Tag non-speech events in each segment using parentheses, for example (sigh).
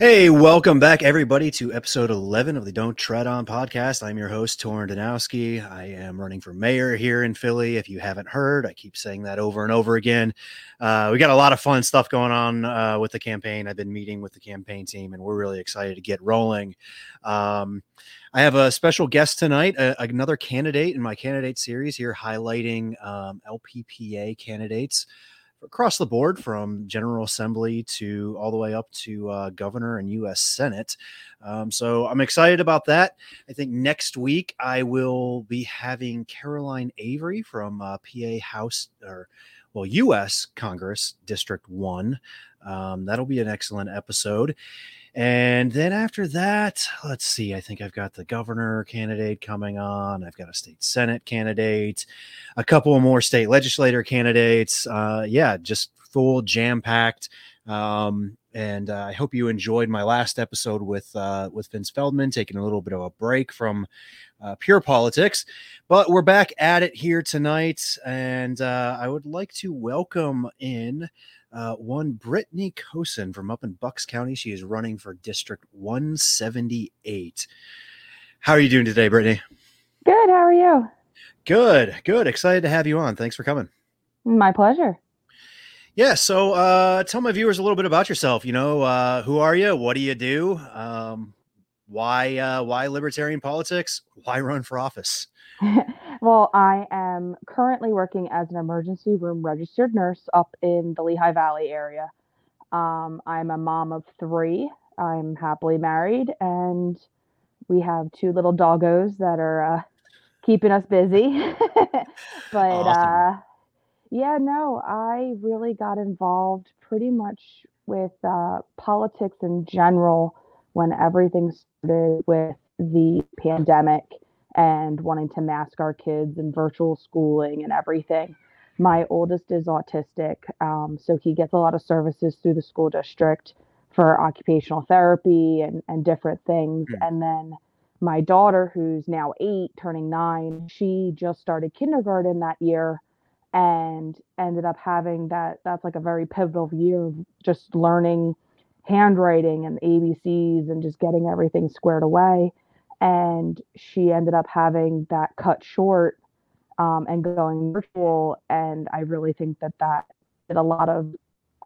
Hey, welcome back, everybody, to episode 11 of the Don't Tread On podcast. I'm your host, Torin Danowski. I am running for mayor here in Philly. If you haven't heard, I keep saying that over and over again. Uh, we got a lot of fun stuff going on uh, with the campaign. I've been meeting with the campaign team, and we're really excited to get rolling. Um, I have a special guest tonight, uh, another candidate in my candidate series here, highlighting um, LPPA candidates across the board from General Assembly to all the way up to uh, Governor and U.S. Senate. Um, so I'm excited about that. I think next week I will be having Caroline Avery from uh, PA House or well, U.S. Congress District 1. Um, that'll be an excellent episode. And then after that, let's see, I think I've got the governor candidate coming on. I've got a state senate candidate, a couple more state legislator candidates. Uh, yeah, just full jam packed. Um, and uh, I hope you enjoyed my last episode with uh, with Vince Feldman, taking a little bit of a break from uh, pure politics. But we're back at it here tonight, and uh, I would like to welcome in uh, one Brittany Kosin from up in Bucks County. She is running for District 178. How are you doing today, Brittany? Good. How are you? Good. Good. Excited to have you on. Thanks for coming. My pleasure. Yeah. So, uh, tell my viewers a little bit about yourself. You know, uh, who are you? What do you do? Um, why? Uh, why libertarian politics? Why run for office? (laughs) well, I am currently working as an emergency room registered nurse up in the Lehigh Valley area. Um, I'm a mom of three. I'm happily married, and we have two little doggos that are uh, keeping us busy. (laughs) but awesome. uh, yeah, no, I really got involved pretty much with uh, politics in general when everything started with the pandemic and wanting to mask our kids and virtual schooling and everything. My oldest is autistic, um, so he gets a lot of services through the school district for occupational therapy and, and different things. Mm. And then my daughter, who's now eight, turning nine, she just started kindergarten that year and ended up having that. That's like a very pivotal year of just learning handwriting and ABCs and just getting everything squared away and she ended up having that cut short um, and going virtual and i really think that that did a lot of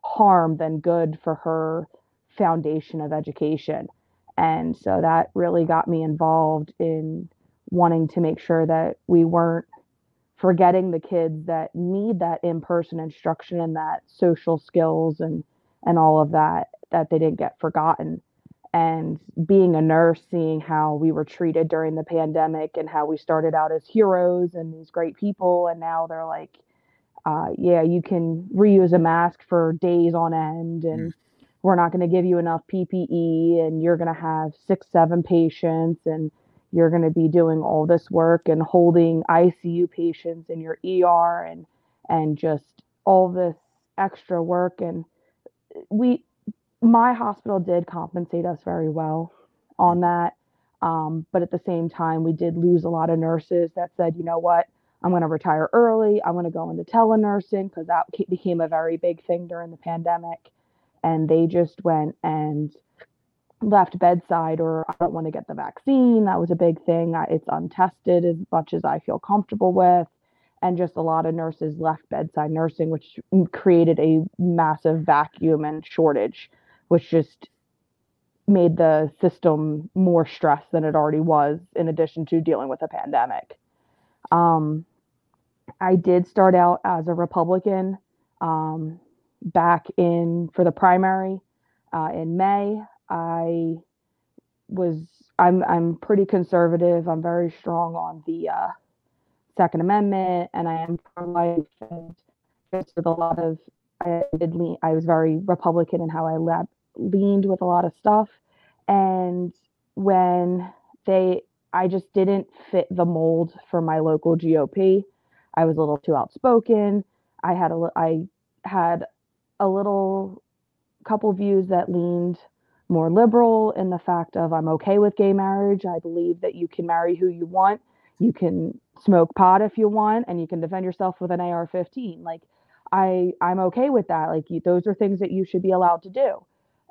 harm than good for her foundation of education. And so that really got me involved in wanting to make sure that we weren't forgetting the kids that need that in-person instruction and that social skills and and all of that that they didn't get forgotten and being a nurse seeing how we were treated during the pandemic and how we started out as heroes and these great people and now they're like uh, yeah you can reuse a mask for days on end and mm. we're not going to give you enough ppe and you're going to have six seven patients and you're going to be doing all this work and holding icu patients in your er and and just all this extra work and we my hospital did compensate us very well on that. Um, but at the same time, we did lose a lot of nurses that said, you know what, I'm going to retire early. I'm going to go into telenursing because that became a very big thing during the pandemic. And they just went and left bedside, or I don't want to get the vaccine. That was a big thing. It's untested as much as I feel comfortable with. And just a lot of nurses left bedside nursing, which created a massive vacuum and shortage which just made the system more stressed than it already was, in addition to dealing with a pandemic. Um, I did start out as a Republican um, back in for the primary uh, in May. I was I'm I'm pretty conservative. I'm very strong on the uh, Second Amendment, and I am pro-life. And just with a lot of I did lean, I was very Republican in how I led leaned with a lot of stuff. And when they, I just didn't fit the mold for my local GOP. I was a little too outspoken. I had a, I had a little couple views that leaned more liberal in the fact of I'm okay with gay marriage. I believe that you can marry who you want. You can smoke pot if you want, and you can defend yourself with an AR-15. Like I, I'm okay with that. Like you, those are things that you should be allowed to do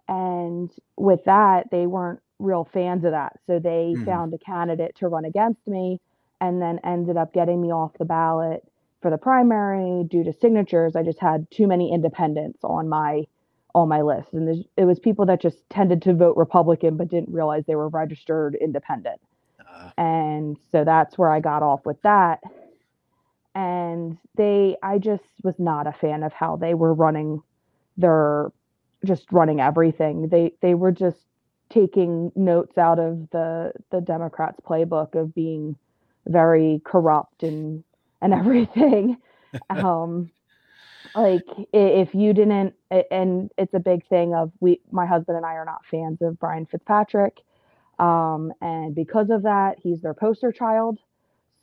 and with that, they weren't real fans of that. So they Mhm. found a candidate to run against me and then ended up getting me off the ballot for the primary due to signatures. I just had too many independents on my on my list. And it was people that just tended to vote Republican but didn't realize they were registered independent. Uh, And so that's where I got off with that. And they I just was not a fan of how they were running their just running everything. They they were just taking notes out of the the Democrats playbook of being very corrupt and and (laughs) everything. (laughs) um like if you didn't and it's a big thing of we my husband and I are not fans of Brian Fitzpatrick. Um and because of that, he's their poster child.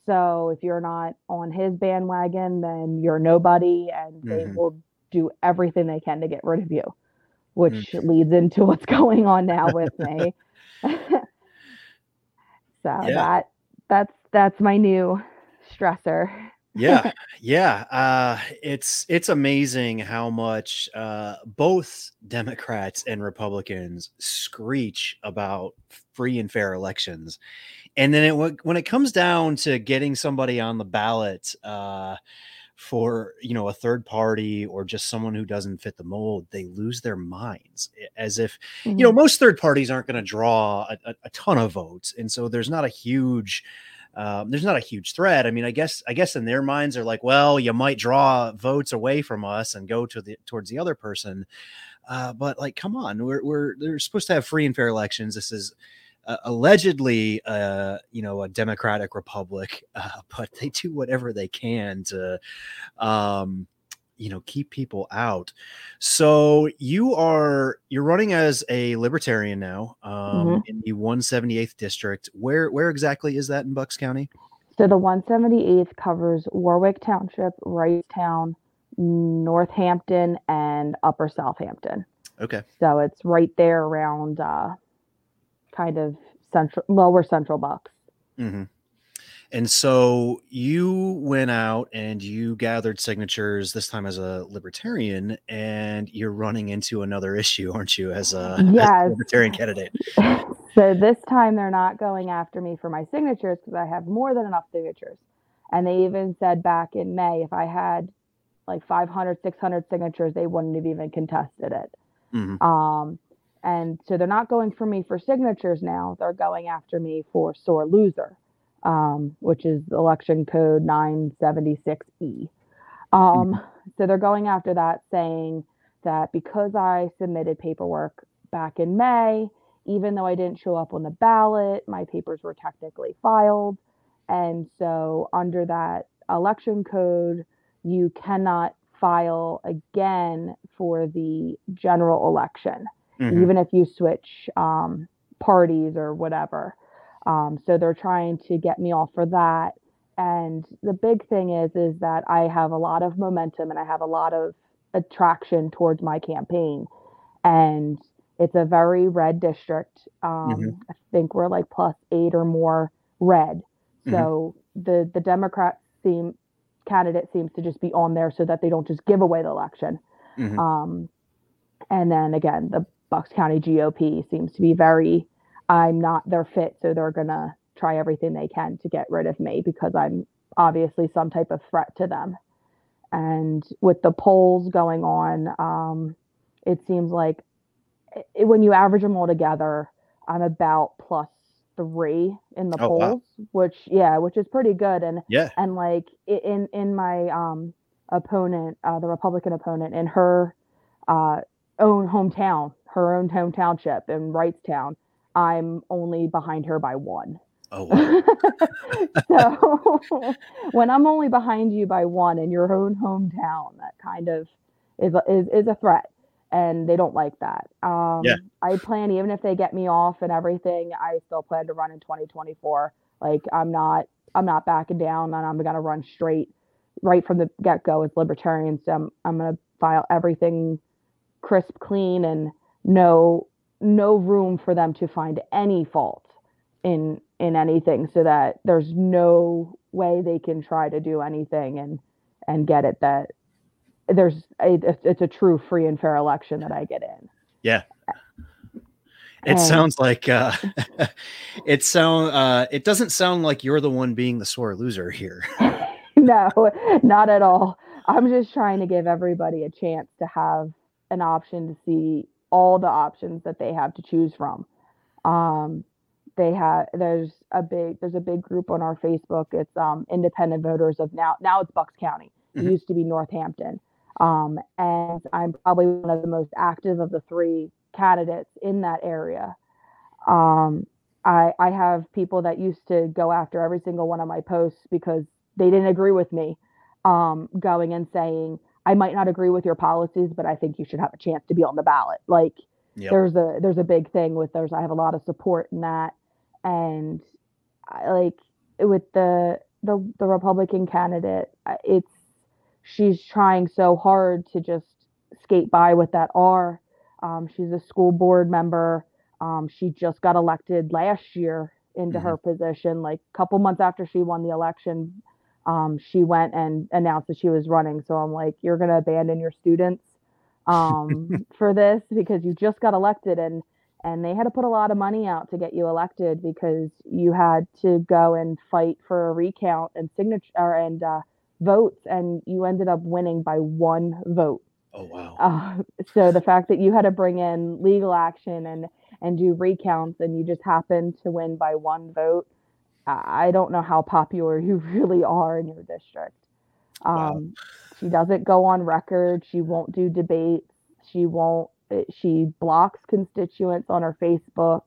So if you're not on his bandwagon, then you're nobody and they Mhm. will do everything they can to get rid of you, which leads into (laughs) what's going on now with me. (laughs) so Yeah. that that's that's my new stressor. yeah (laughs) yeah uh it's it's amazing how much uh both democrats and republicans screech about free and fair elections and then it when when it comes down to getting somebody on the ballot uh for you know a third party or just someone who doesn't fit the mold they lose their minds as if you know most third parties aren't going to draw a, a, a ton of votes and so there's not a huge um, there's not a huge threat. I mean i guess i guess in their minds they're like well you might draw votes away from us and go to the towards the other person. Uh, but like come on we're, we're they're supposed to have free and fair elections. This is uh, allegedly uh, you know a democratic republic (laughs) uh, but they do whatever they can to um, you know keep people out so you are you're running as a libertarian now um Mhm. in the 178th district where where exactly is that in bucks county So the 178th covers Warwick Township, Wrightstown, Northampton, and Upper Southampton. okay So it's right there around uh, kind of central, lower central Bucks. hmm and so you went out and you gathered signatures this time as a libertarian and you're running into another issue aren't you as a, as a libertarian candidate (laughs) So this time they're not going after me for my signatures because I have more than enough signatures. And they even said back in May if I had like 500, 600 signatures, they wouldn't have even contested it. Mhm. Um, and so they're not going for me for signatures now. They're going after me for sore loser, um, which is election code 976E. Um, So they're going after that, saying that because I submitted paperwork back in May, even though I didn't show up on the ballot, my papers were technically filed. And so, under that election code, you cannot file again for the general election, Mhm. even if you switch um, parties or whatever. Um, so they're trying to get me off for that. And the big thing is, is that I have a lot of momentum and I have a lot of attraction towards my campaign. And it's a very red district. Um, Mhm. I think we're like plus eight or more red. Mhm. So the the Democrat seem candidate seems to just be on there so that they don't just give away the election. Mhm. Um, and then again, the Bucks County GOP seems to be very, I'm not their fit, so they're gonna try everything they can to get rid of me because I'm obviously some type of threat to them. And with the polls going on, um, it seems like i when you average them all together, I'm about plus three in the Oh, wow. polls, which yeah, which is pretty good. And yeah and like in in my um opponent uh the republican opponent in her uh own hometown her own home township in wrightstown i'm only behind her by one oh wow. (laughs) so when i'm only behind you by one in your own hometown that kind of is a- is, is a threat and they don't like that um Yeah. i plan even if they get me off and everything i still plan to run in 2024 like i'm not i'm not backing down and i'm gonna run straight right from the get-go as libertarians so i'm, I'm gonna file everything crisp clean and no no room for them to find any fault in in anything so that there's no way they can try to do anything and and get it that there's a, it's- a true free and fair election that I get in. Yeah. It sounds like uh, (laughs) it sound uh, it doesn't sound like you're the one being the sore loser here. (laughs) no, not at all. I'm just trying to give everybody a chance to have an option to see all the options that they have to choose from. Um, they have there's a big there's a big group on our Facebook. It's um, independent voters of now now it's Bucks County. It mm-hmm. used to be Northampton. Um, and I'm probably one of the most active of the three candidates in that area. Um, I, I have people that used to go after every single one of my posts because they didn't agree with me, um, going and saying, I might not agree with your policies, but I think you should have a chance to be on the ballot. Like yep. there's a there's a big thing with there's I have a lot of support in that, and I, like with the the the Republican candidate, it's she's trying so hard to just skate by with that R um, she's a school board member. Um, she just got elected last year into mm-hmm. her position. Like a couple months after she won the election, um, she went and announced that she was running. So I'm like, you're going to abandon your students um, (laughs) for this because you just got elected and and they had to put a lot of money out to get you elected because you had to go and fight for a recount and signature and uh, votes and you ended up winning by one vote Oh wow! Uh, so the fact that you had to bring in legal action and and do recounts and you just happened to win by one vote, I don't know how popular (laughs) you really are in your district. Um, wow. She doesn't go on record. She won't do debates. She won't. Eh, she blocks constituents on her Facebook.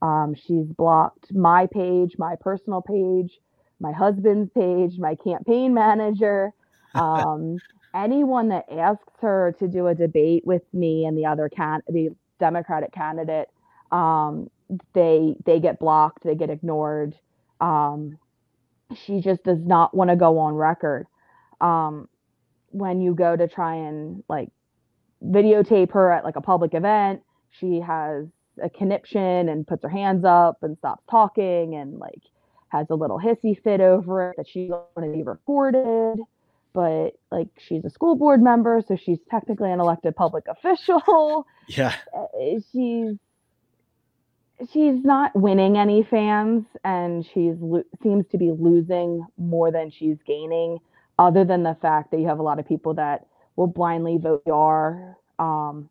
Um, she's blocked my page, my personal page, my husband's page, my campaign manager. (laughs) Um, anyone that asks her to do a debate with me and the other can the Democratic candidate, um, they they get blocked, they get ignored. Um, she just does not want to go on record. Um, when you go to try and like videotape her at like a public event, she has a conniption and puts her hands up and stops talking and like has a little hissy fit over it that she doesn't want to be recorded but like she's a school board member, so she's technically an elected public (laughs) official. Yeah. Uh, she's she's not winning any fans and she's lo- seems to be losing more than she's gaining other than the fact that you have a lot of people that will blindly vote YAR um,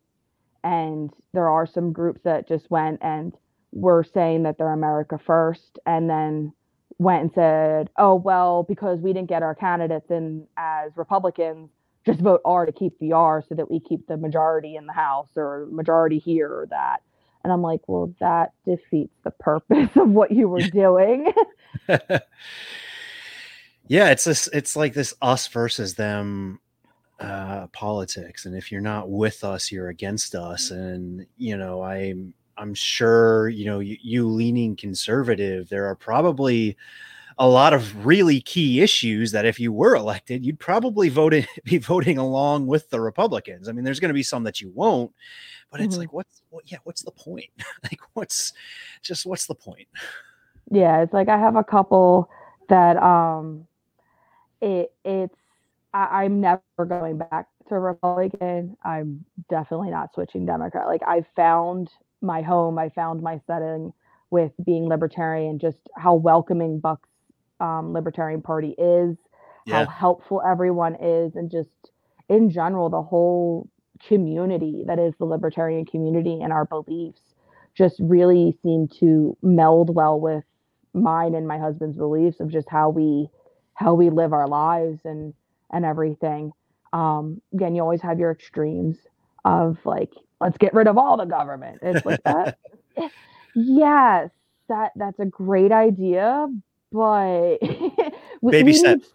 and there are some groups that just went and were saying that they're America first and then went and said, "Oh well, because we didn't get our candidates in as Republicans, just vote R to keep the R so that we keep the majority in the House or majority here or that." And I'm like, "Well, that defeats the purpose (laughs) of what you were doing." (laughs) yeah, it's this. It's like this us versus them uh politics and if you're not with us you're against us and you know i'm I'm sure you know you, you, leaning conservative. There are probably a lot of really key issues that if you were elected, you'd probably vote in, (laughs) be voting along with the Republicans. I mean, there's going to be some that you won't, but it's mm-hmm. like, what's what? Yeah, what's the point? (laughs) like, what's just what's the point? Yeah, it's like I have a couple that um, it it's I, I'm never going back to Republican. I'm definitely not switching Democrat. Like I found my home. I found my setting with being libertarian, just how welcoming Buck's um, Libertarian Party is, yeah. how helpful everyone is, and just in general, the whole community that is the libertarian community and our beliefs just really seem to meld well with mine and my husband's beliefs of just how we how we live our lives and and everything um again you always have your extremes of like let's get rid of all the government. It's like that. (laughs) yes, that that's a great idea, but (laughs) baby steps.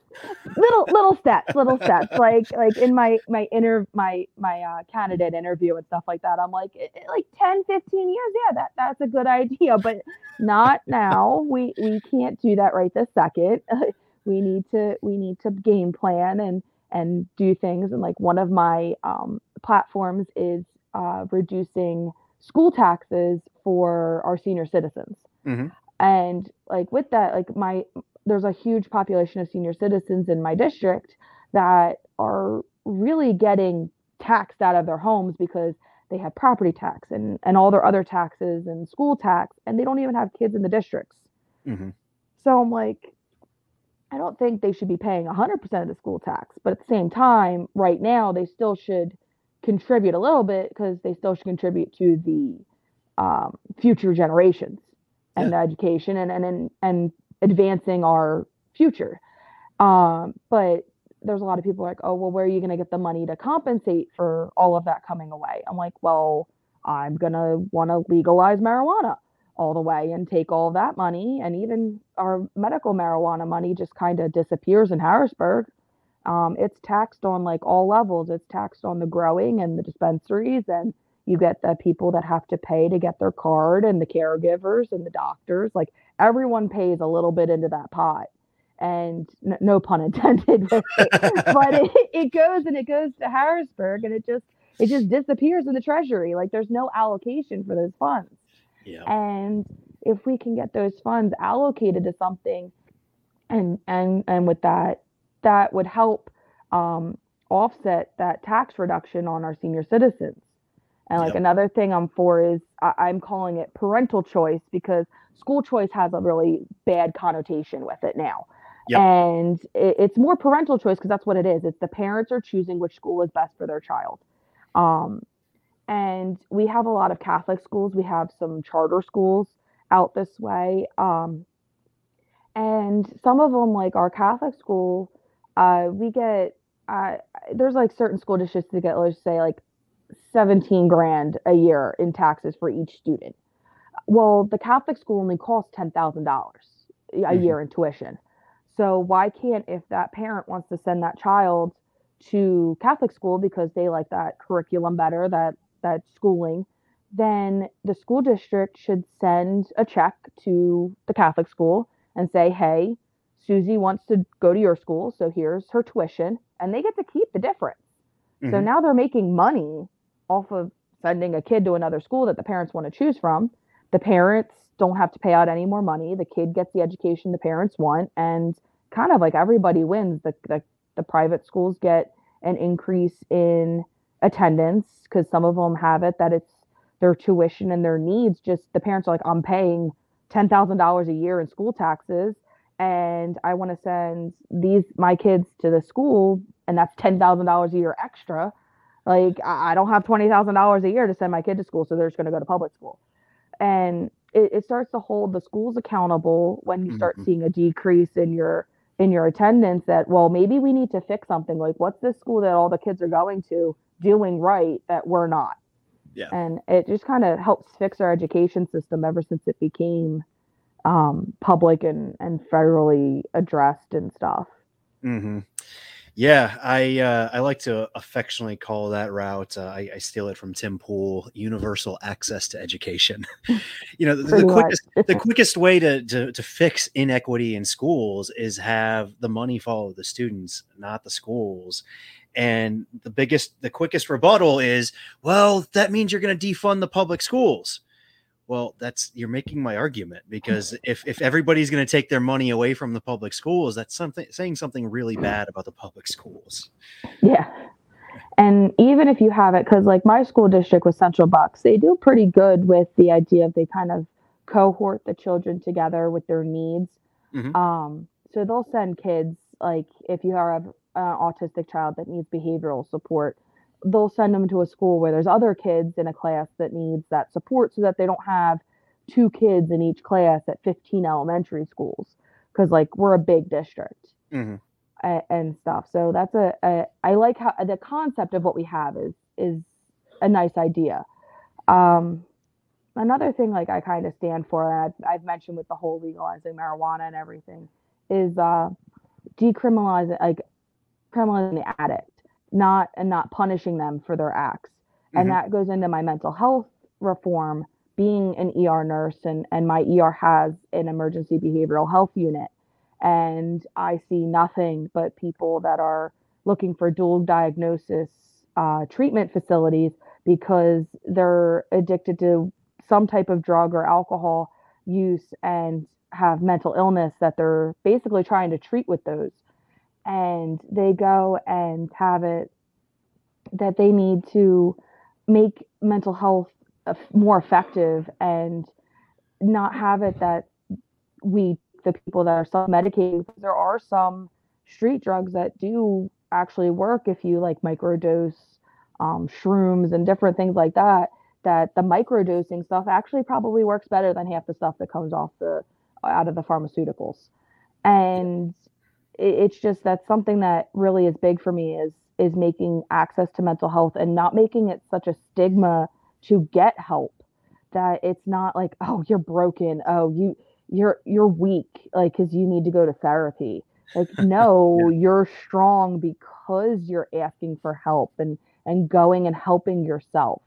little little steps, little steps. Like like in my my inner my my uh, candidate interview and stuff like that. I'm like like 10, 15 years. Yeah, that that's a good idea, but not (laughs) now. We we can't do that right this second. (laughs) we need to we need to game plan and and do things and like one of my um, platforms is uh, reducing school taxes for our senior citizens. Mm-hmm. And like with that, like my there's a huge population of senior citizens in my district that are really getting taxed out of their homes because they have property tax and and all their other taxes and school tax and they don't even have kids in the districts. Hmm so i'm like i don't think they should be paying 100% of the school tax but at the same time right now they still should contribute a little bit because they still should contribute to the um, future generations and the education and and and, and advancing our future um, but there's a lot of people like, oh, well, where are you going to get the money to compensate for all of that coming away? I'm like, well, I'm going to want to legalize marijuana all the way and take all that money. And even our medical marijuana money just kind of disappears in Harrisburg. Um, it's taxed on like all levels. It's taxed on the growing and the dispensaries, and you get the people that have to pay to get their card, and the caregivers and the doctors. Like everyone pays a little bit into that pot. And n- no pun intended (laughs) it, but it, it goes and it goes to harrisburg and it just it just disappears in the treasury. Like there's no allocation for those funds. Yeah. and if we can get those funds allocated to something and and and with that that would help um, offset that tax reduction on our senior citizens and like Yep. another thing i'm for is I, i'm calling it parental choice because school choice has a really bad connotation with it now. Yep. and it, it's more parental choice because that's what it is. It's the parents are choosing which school is best for their child. Um, and we have a lot of catholic schools. We have some charter schools out this way. Um, and some of them like our catholic school uh, we get uh, there's like certain school districts that get let's say like 17 grand a year in taxes for each student well the catholic school only costs $10000 a Mhm. year in tuition so why can't if that parent wants to send that child to catholic school because they like that curriculum better that that schooling then the school district should send a check to the catholic school and say hey susie wants to go to your school so here's her tuition and they get to keep the difference so Mhm. now they're making money off of sending a kid to another school that the parents want to choose from. The parents don't have to pay out any more money. The kid gets the education the parents want, and kind of like everybody wins. The the, the private schools get an increase in attendance because some of them have it that it's their tuition and their needs. Just the parents are like, I'm paying ten thousand dollars a year in school taxes, and I want to send these my kids to the school, and that's ten thousand dollars a year extra. Like I don't have twenty thousand dollars a year to send my kid to school, so they're just going to go to public school, and it, it starts to hold the schools accountable when you start Mhm. seeing a decrease in your in your attendance. That well, maybe we need to fix something. Like what's this school that all the kids are going to doing right that we're not? Yeah. and it just kind of helps fix our education system ever since it became um, public and and federally addressed and stuff. hmm Yeah, I uh, I like to affectionately call that route. Uh, I, I steal it from Tim Pool: universal access to education. (laughs) (laughs) you know, the, the quickest (laughs) the quickest way to, to to fix inequity in schools is have the money follow the students, not the schools. And the biggest, the quickest rebuttal is, well, that means you're going to defund the public schools. Well, that's you're making my argument because if if everybody's going to take their money away from the public schools, that's something saying something really bad about the public schools. Yeah. And even if you have it, because like my school district with Central Bucks, they do pretty good with the idea of they kind of cohort the children together with their needs. Mhm. Um, so they'll send kids, like if you have an autistic child that needs behavioral support, they'll send them to a school where there's other kids in a class that needs that support so that they don't have two kids in each class at 15 elementary schools. Because like we're a big district Mhm. a- and stuff. So that's a, a I like how the concept of what we have is is a nice idea. Um, another thing like I kind of stand for, and I've, I've mentioned with the whole legalizing marijuana and everything, is uh, decriminalizing like criminalizing the addict, not and not punishing them for their acts. And Mhm. that goes into my mental health reform. Being an ER nurse and and my ER has an emergency behavioral health unit and I see nothing but people that are looking for dual diagnosis uh, treatment facilities because they're addicted to some type of drug or alcohol use and have mental illness that they're basically trying to treat with those. And they go and have it that they need to make mental health more effective and not have it that we the people that are self-medicating because there are some street drugs that do actually work if you like microdose um, shrooms and different things like that that the microdosing stuff actually probably works better than half the stuff that comes off the out of the pharmaceuticals. And it, it's just that's something that really is big for me is is making access to mental health and not making it such a stigma to get help that it's not like oh you're broken oh you you're you're weak like cuz you need to go to therapy like (laughs) no yeah. you're strong because you're asking for help and and going and helping yourself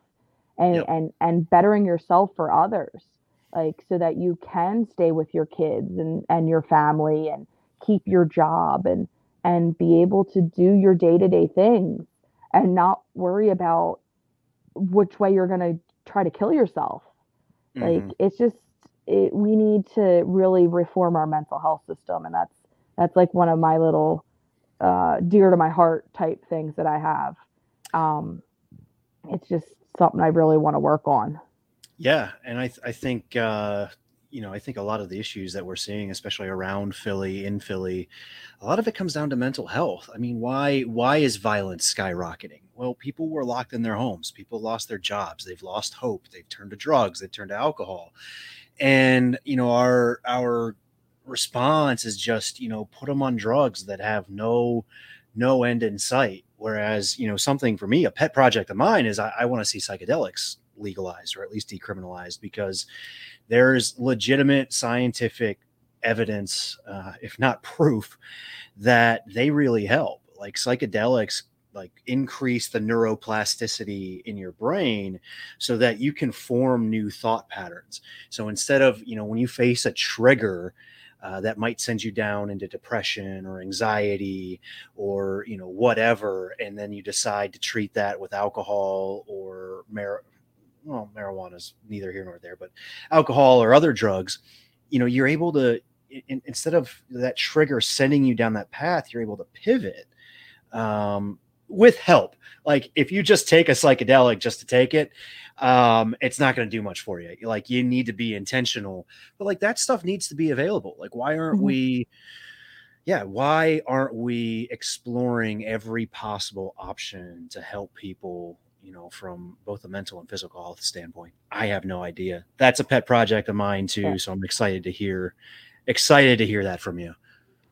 and yep. and and bettering yourself for others like so that you can stay with your kids and and your family and keep your job and and be able to do your day-to-day things and not worry about which way you're going to try to kill yourself. Mm-hmm. like it's just it, we need to really reform our mental health system and that's that's like one of my little uh, dear to my heart type things that i have. Um, it's just something i really want to work on. Yeah and i, I think uh, you know, I think a lot of the issues that we're seeing, especially around Philly, in Philly, a lot of it comes down to mental health. I mean, why why is violence skyrocketing? Well, people were locked in their homes. People lost their jobs. They've lost hope. They've turned to drugs. They've turned to alcohol. And you know, our our response is just you know put them on drugs that have no no end in sight. Whereas you know something for me, a pet project of mine is I, I want to see psychedelics legalized or at least decriminalized because there's legitimate scientific evidence, uh, if not proof, that they really help. Like psychedelics like increase the neuroplasticity in your brain so that you can form new thought patterns. So instead of, you know, when you face a trigger uh, that might send you down into depression or anxiety or, you know, whatever, and then you decide to treat that with alcohol or mar- well, marijuana is neither here nor there, but alcohol or other drugs, you know, you're able to in, instead of that trigger sending you down that path, you're able to pivot um, with help. Like if you just take a psychedelic just to take it, um, it's not going to do much for you. Like you need to be intentional, but like that stuff needs to be available. Like why aren't mm-hmm. we? Yeah, why aren't we exploring every possible option to help people you know, from both a mental and physical health standpoint? I have no idea. That's a pet project of mine too, yeah. so I'm excited to hear excited to hear that from you.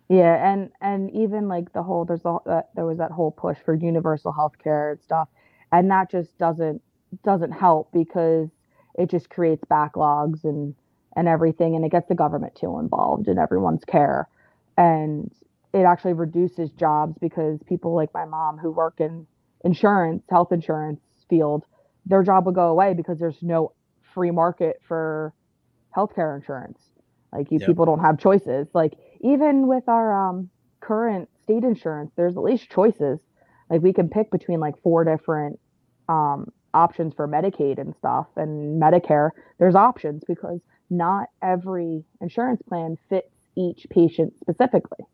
Yeah, and and even like the whole there's a, uh, there was that whole push for universal health care and stuff, and that just doesn't doesn't help because it just creates backlogs and and everything, and it gets the government too involved in everyone's care, and it actually reduces jobs because people like my mom who work in insurance, health insurance field, their job will go away because there's no free market for healthcare insurance. Like you yep. people don't have choices. Like even with our um, current state insurance, there's at least choices. Like we can pick between like four different um, options for Medicaid and stuff and Medicare. There's options because not every insurance plan fits each patient specifically.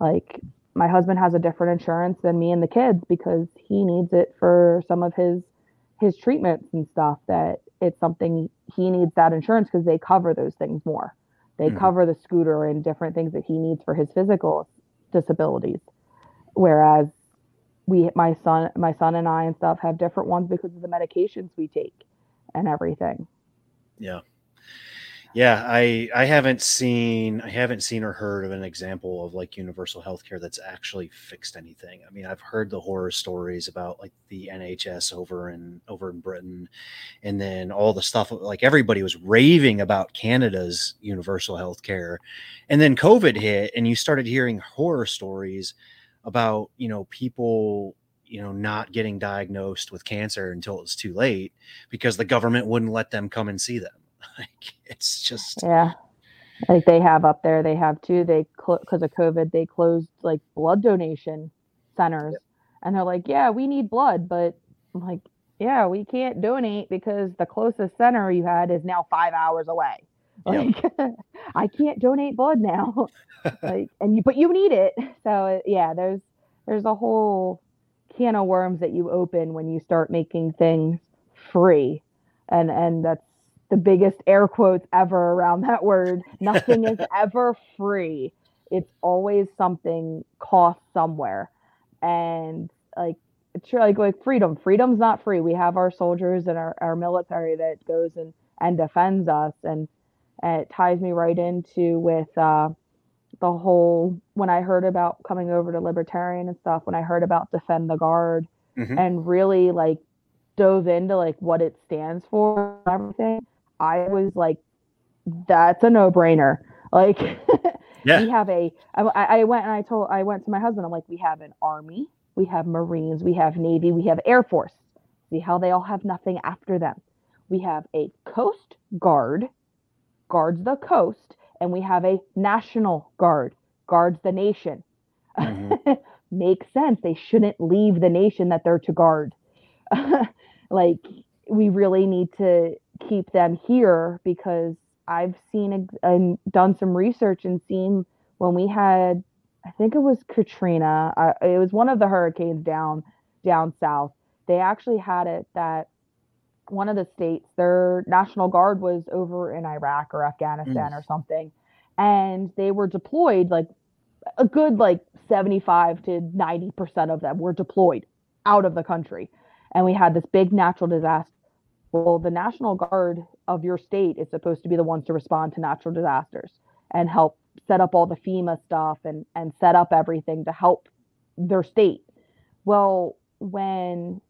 Like my husband has a different insurance than me and the kids because he needs it for some of his his treatments and stuff that it's something he needs that insurance because they cover those things more. They mm-hmm. cover the scooter and different things that he needs for his physical disabilities. Whereas we my son my son and i and stuff have different ones because of the medications we take and everything. Yeah yeah i i haven't seen i haven't seen or heard of an example of like universal healthcare that's actually fixed anything. I mean i've heard the horror stories about like the nhs over in over in britain and then all the stuff like everybody was raving about canada's universal healthcare and then covid hit and you started hearing horror stories about you know people you know not getting diagnosed with cancer until it was too late because the government wouldn't let them come and see them (laughs) Like it's just yeah. Like they have up there, they have too. They because cl- of COVID, they closed like blood donation centers, yep. and they're like, "Yeah, we need blood," but I'm like, "Yeah, we can't donate because the closest center you had is now five hours away." Like, yep. (laughs) I can't donate blood now. (laughs) like, and you, but you need it. So yeah, there's there's a whole can of worms that you open when you start making things free. And and that's the biggest air quotes ever around that word. (laughs) Nothing is ever free. It's always something cost somewhere. And like it's like like freedom. Freedom's not free. We have our soldiers and our, our military that goes and, and defends us and, and it ties me right into with uh, the whole when I heard about coming over to libertarian and stuff, when I heard about defend the guard mm-hmm. and really like dove into like what it stands for and everything, I was like, that's a no brainer. Like, (laughs) yeah. we have a. I, I went and I told, I went to my husband, I'm like, we have an army, we have Marines, we have Navy, we have Air Force. See how they all have nothing after them. We have a Coast Guard, guards the coast, and we have a National Guard, guards the nation. Mm-hmm. (laughs) Makes sense. They shouldn't leave the nation that they're to guard. (laughs) like, we really need to keep them here because I've seen and done some research and seen when we had, I think it was Katrina. Uh, it was one of the hurricanes down down south. They actually had it that one of the states, their national guard was over in Iraq or Afghanistan mm. or something, and they were deployed. Like a good like seventy five to ninety percent of them were deployed out of the country, and we had this big natural disaster well, the National Guard of your state is supposed to be the ones to respond to natural disasters and help set up all the FEMA stuff and and set up everything to help their state. Well, when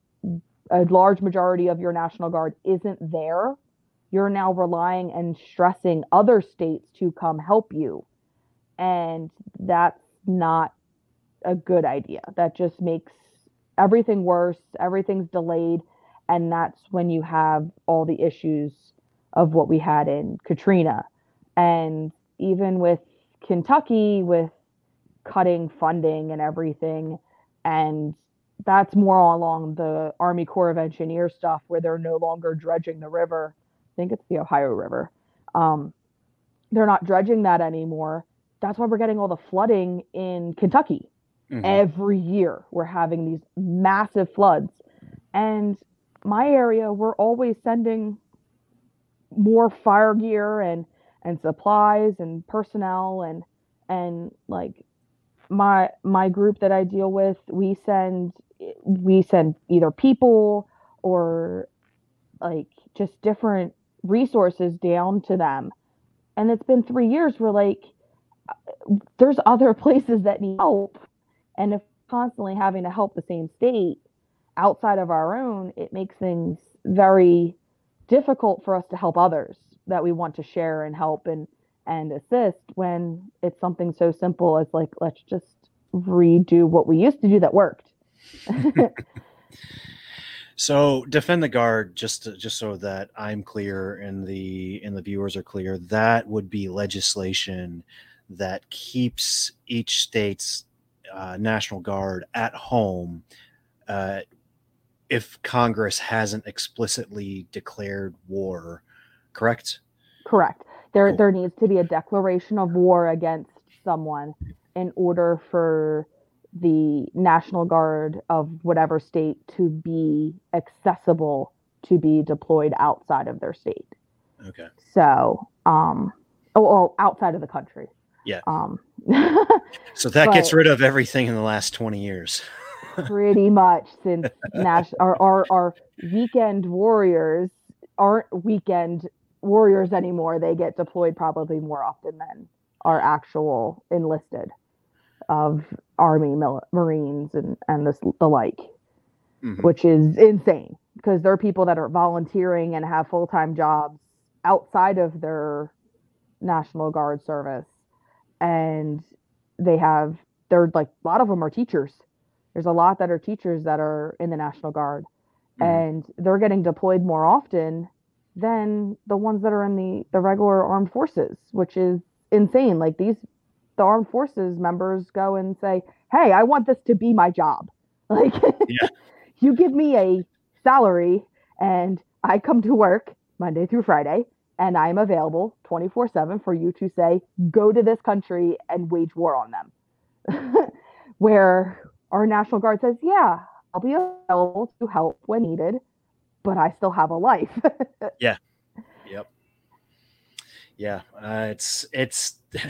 a large majority of your National Guard isn't there, you're now relying and stressing other states to come help you. And that's not a good idea. That just makes everything worse. Everything's delayed and that's when you have all the issues of what we had in Katrina. And even with Kentucky, with cutting funding and everything, and that's more along the Army Corps of Engineers stuff where they're no longer dredging the river. I think it's the Ohio River. Um, they're not dredging that anymore. That's why we're getting all the flooding in Kentucky. Mm-hmm. Every year, we're having these massive floods. And my area, we're always sending more fire gear and and supplies and personnel and and like my my group that I deal with, we send we send either people or like just different resources down to them. And it's been 3 years we're like uh, there's other (laughs) places that need help and if constantly having to help the same state outside of our own, it makes things very difficult for us to help others that we want to share and help and and assist when it's something so simple as like let's just redo what we used to do that worked. (laughs) so defend the guard just to, just so that I'm clear and the and the viewers are clear that would be legislation that keeps each state's uh, national guard at home uh, if Congress hasn't explicitly declared war, correct? Correct. There cool. there needs to be a declaration of war against someone in order for the National Guard of whatever state to be accessible to be deployed outside of their state. Okay. So, um, oh, well, outside of the country. Yeah. Um, (laughs) so that but, gets rid of everything in the last 20 years pretty much since Nash our, our our weekend warriors aren't weekend warriors anymore. They get deployed probably more often than our actual enlisted of Army, Mil- Marines, and and this the like, mm-hmm. which is insane because there are people that are volunteering and have full time jobs outside of their National Guard service, and they have they're like a lot of them are teachers there's a lot that are teachers that are in the National Guard, mm-hmm. and they're getting deployed more often than the ones that are in the the regular armed forces, which is insane. Like these, the armed forces members go and say, "Hey, I want this to be my job. (laughs) Like, yeah. (laughs) you give me a salary, and I come to work Monday through Friday." And I'm available 24 7 for you to say, go to this country and wage war on them. (laughs) Where our National Guard says, yeah, I'll be available to help when needed, but I still have a life. (laughs) yeah. Yep. Yeah. Uh, it's, it's, (laughs)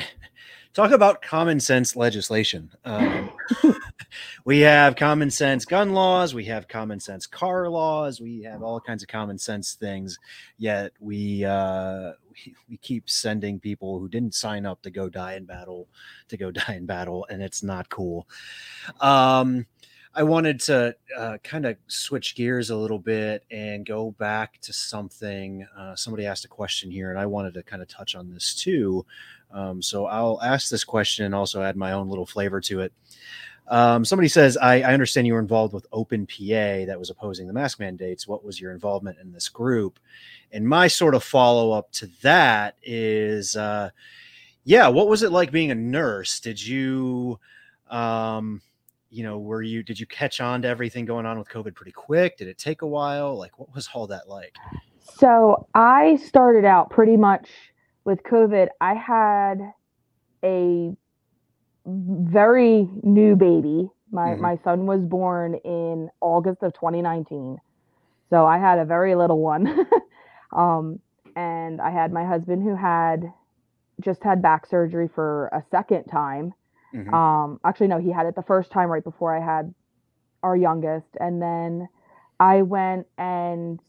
talk about common sense legislation. Um, (laughs) we have common sense gun laws, we have common sense car laws, we have all kinds of common sense things. Yet we uh, we, we keep sending people who didn't sign up to go die in battle to go (laughs) die in battle, and it's not cool. Um, I wanted to uh, kind of switch gears a little bit and go back to something. Uh, somebody asked a question here, and I wanted to kind of touch on this too. Um, so I'll ask this question and also add my own little flavor to it. Um, somebody says, I, I, understand you were involved with Open PA that was opposing the mask mandates. What was your involvement in this group? And my sort of follow up to that is, uh, yeah, what was it like being a nurse? Did you, um, you know, were you, did you catch on to everything going on with COVID pretty quick? Did it take a while? Like, what was all that like? So I started out pretty much with COVID. I had a very new baby. My mm-hmm. my son was born in August of 2019. So I had a very little one. (laughs) um, and I had my husband who had just had back surgery for a second time. Mm-hmm. Um, actually, no, he had it the first time right before I had our youngest. And then I went and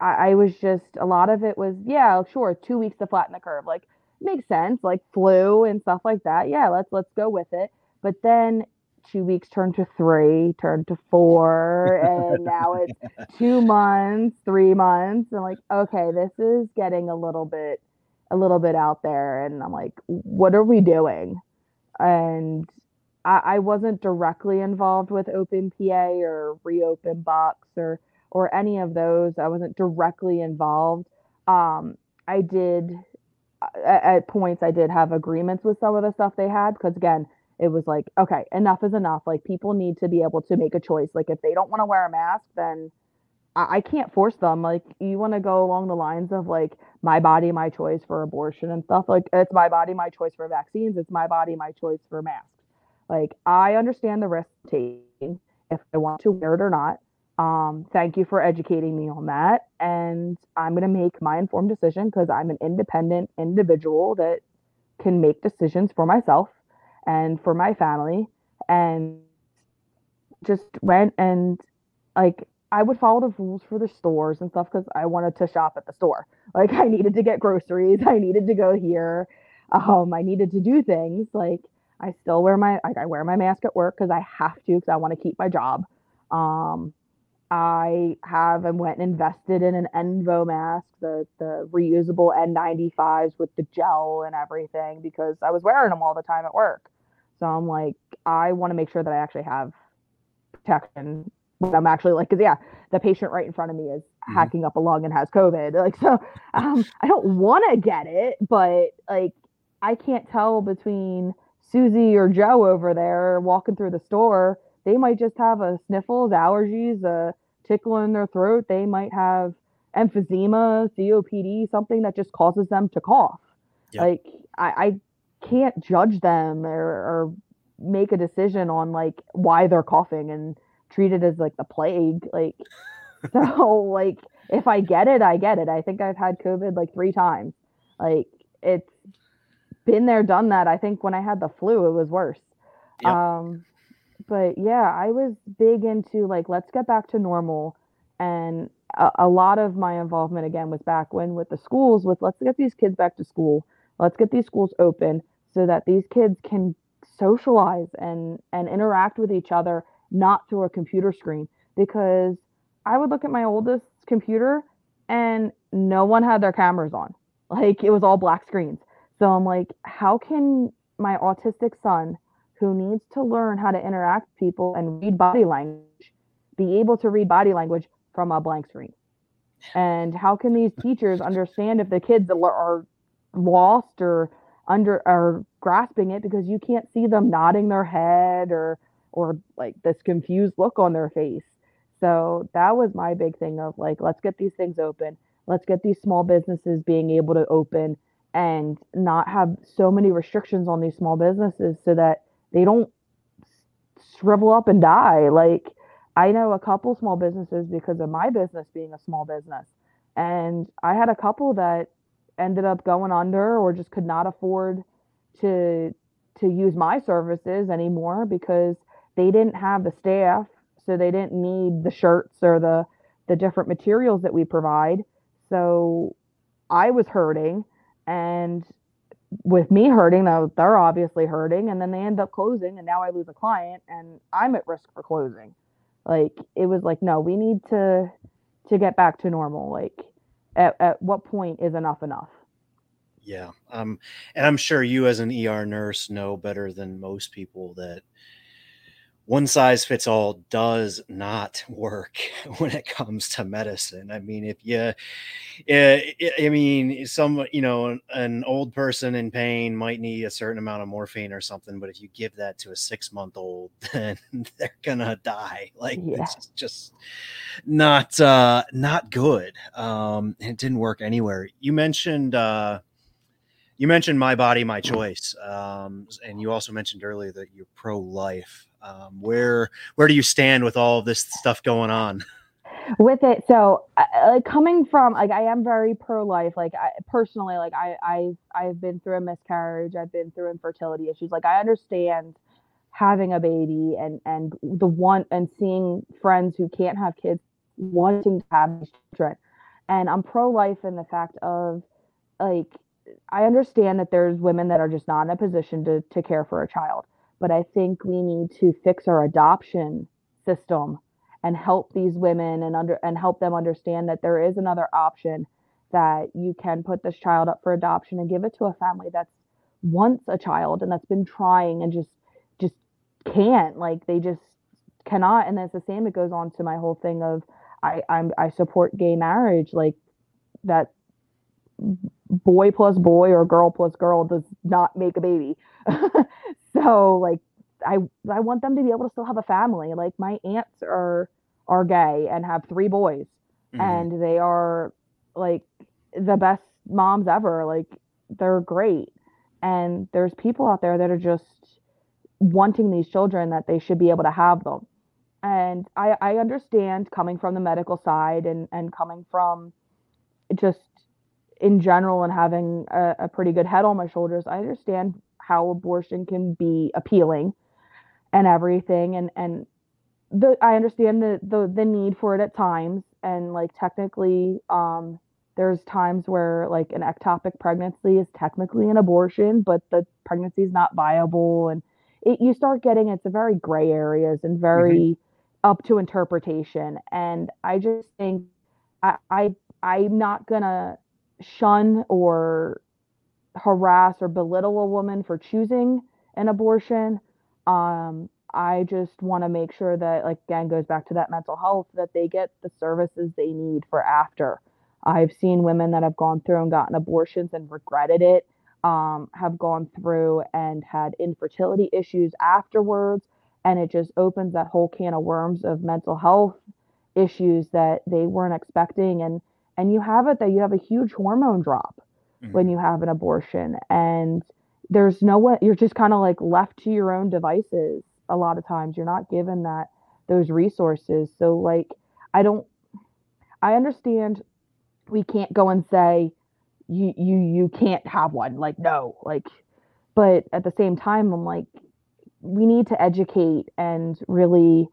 I, I was just, a lot of it was, yeah, sure, two weeks to flatten the curve. Like, makes sense, like flu and stuff like that. Yeah, let's let's go with it. But then two weeks turned to three, turned to four, and now it's (laughs) two months, three months. And like, okay, this is getting a little bit a little bit out there. And I'm like, what are we doing? And I, I wasn't directly involved with Open PA or Reopen Bucks or or any of those. I wasn't directly involved. Um, I did at, at points I did have agreements with some of the stuff they had because again, it was like, okay, enough is enough. Like people need to be able to make a choice. Like if they don't want to wear a mask, then I, I can't force them. Like you want to go along the lines of like my body, my choice for abortion and stuff. Like it's my body, my choice for vaccines. It's my body, my choice for masks. Like I understand the risk taking if I want to wear it or not. Um, thank you for educating me on that. And I'm going to make my informed decision because I'm an independent individual that can make decisions for myself and for my family. And just went and like I would follow the rules for the stores and stuff because I wanted to shop at the store. (laughs) Like I needed to get groceries, I needed to go here, um, I needed to do things. Like I still wear my like I wear my mask at work because I have to because I want to keep my job. Um, I have and went and invested in an Envo mask, the the reusable N95s with the gel and everything because I was wearing them all the time at work. So I'm like, I want to make sure that I actually have protection when I'm actually like, cause yeah, the patient right in front of me is mm-hmm. hacking up a lung and has COVID. (laughs) Like, so um, I don't want to get it, but like, I can't tell between Susie or Joe over there walking through the store they might just have a sniffles, allergies, a tickle in their throat. They might have emphysema, COPD, something that just causes them to cough. Yep. Like I, I can't judge them or, or make a decision on like why they're coughing and treat it as like the plague. Like (laughs) so like if I get it, I get it. I think I've had COVID like three times. Like it's been there, done that. I think when I had the flu, it was worse. Yep. Um, but yeah, I was big into like let's get back to normal, and a, a, lot of my involvement again was back when with the schools with let's get these kids back to school, let's get these schools open so that these kids can socialize and and interact with each other not through a computer screen because I would look at my oldest computer and no one had their cameras on. Like it was all black screens. So I'm like, how can my autistic son who needs to learn how to interact with people and read body language be able to read body language from a blank screen? And how can these teachers understand if the kids are lost or under or grasping it because you can't see them nodding their head or or like this confused look on their face. So that was my big thing of like let's get these things open. Let's get these small businesses being able to open and not have so many restrictions on these small businesses so that they don't shrivel up and die. Like I know a couple small businesses because of my business being a small business. And I had a couple that ended up going under or just could not afford to to use my services anymore because they didn't have the staff so they didn't need the shirts or the the different materials that we provide so i was hurting and with me hurting though, they're obviously hurting and then they end up closing and now i lose a client and i'm at risk for closing like it was like no we need to to get back to normal like at, at what point is enough enough yeah. Um, and I'm sure you, as an ER nurse, know better than most people that one size fits all does not (laughs) work when it comes to medicine. I mean, if you, eh, I mean, some, you know, an old person in pain might need a certain amount of morphine or something, but if you give that to a six month old, (laughs) then they're gonna die. Like yeah. it's just not, uh, not good. Um, it didn't work anywhere. You mentioned, uh, you mentioned my body, my choice, um, and you also mentioned earlier that you're pro-life. Um, where where do you stand with all this stuff going on? (laughs) With it, so uh, like coming from like I am very pro-life. Like I personally, like I I I've been through a miscarriage. I've been through infertility issues. Like I understand having a baby and and the one and seeing friends who can't have kids wanting to have children. And I'm pro-life in the fact of like I understand that there's women that are just not in a position to to care for a child, but I think we need to fix our adoption system and help these women and under and help them understand that there is another option that you can put this child up for adoption and give it to a family that's wants a child and that's been trying and just just can't like they just cannot and it's the same it goes on to my whole thing of I I'm I support gay marriage like that boy plus boy or girl plus girl does not make a baby. (laughs) so like I I want them to be able to still have a family. Like my aunts are are gay and have three boys mm-hmm. and they are like the best moms ever. Like they're great. And there's people out there that are just wanting these children that they should be able to have them. And I, I understand coming from the medical side and, and coming from just in general and having a, a pretty good head on my shoulders, I understand how abortion can be appealing and everything. And and the I understand the the the need for it at times. And like technically um there's times where like an ectopic pregnancy is technically an abortion but the pregnancy is not viable. And it you start getting it's a very gray areas and very mm-hmm. up to interpretation. And I just think I I I'm not gonna shun or harass or belittle a woman for choosing an abortion. Um, I just want to make sure that, like, again, goes back to that mental health, that they get the services they need for after. I've seen women that have gone through and gotten abortions and regretted it, um, have gone through and had infertility issues afterwards. And it just opens that whole can of worms of mental health issues that they weren't expecting. And and you have it that you have a huge hormone drop mm-hmm. when you have an abortion and there's no way you're just kind of like left to your own devices a lot of times. You're not given that those resources. So like i don't i understand we can't go and say you you you can't have one. Like no like but at the same time i'm like we need to educate and really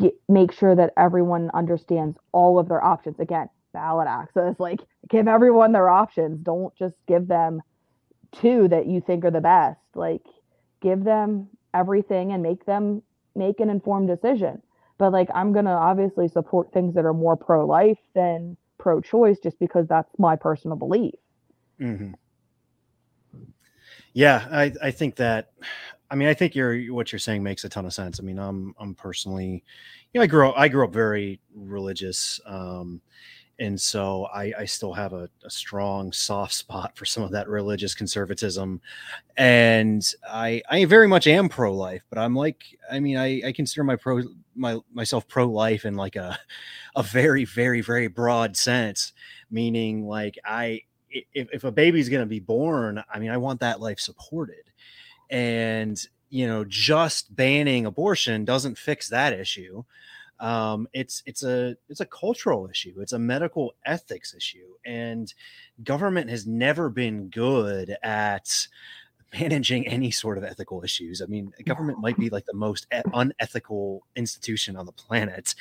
get, make sure that everyone understands all of their options. Again ballot access. Like, give everyone their options. Don't just give them two that you think are the best. Like, give them everything and make them make an informed decision. But like, I'm gonna obviously support things that are more pro-life than pro-choice, just because that's my personal belief. Mm-hmm. Yeah, I I think that. I mean, I think you're what you're saying makes a ton of sense. I mean, I'm I'm personally, you know, I grew up I grew up very religious. Um, and so I, I still have a, a, strong soft (laughs) spot for some of that religious conservatism, and I I very much am pro life, but I'm like I mean I, I consider my pro my myself pro life in like a a very very very broad sense, meaning like I if if a baby's gonna be born, I mean I want that life supported, and you know just banning abortion doesn't fix that issue um, it's it's a it's a cultural issue it's a medical ethics issue and government has never been good at managing any sort of ethical issues. I mean, government might be like the most (laughs) unethical institution on the planet.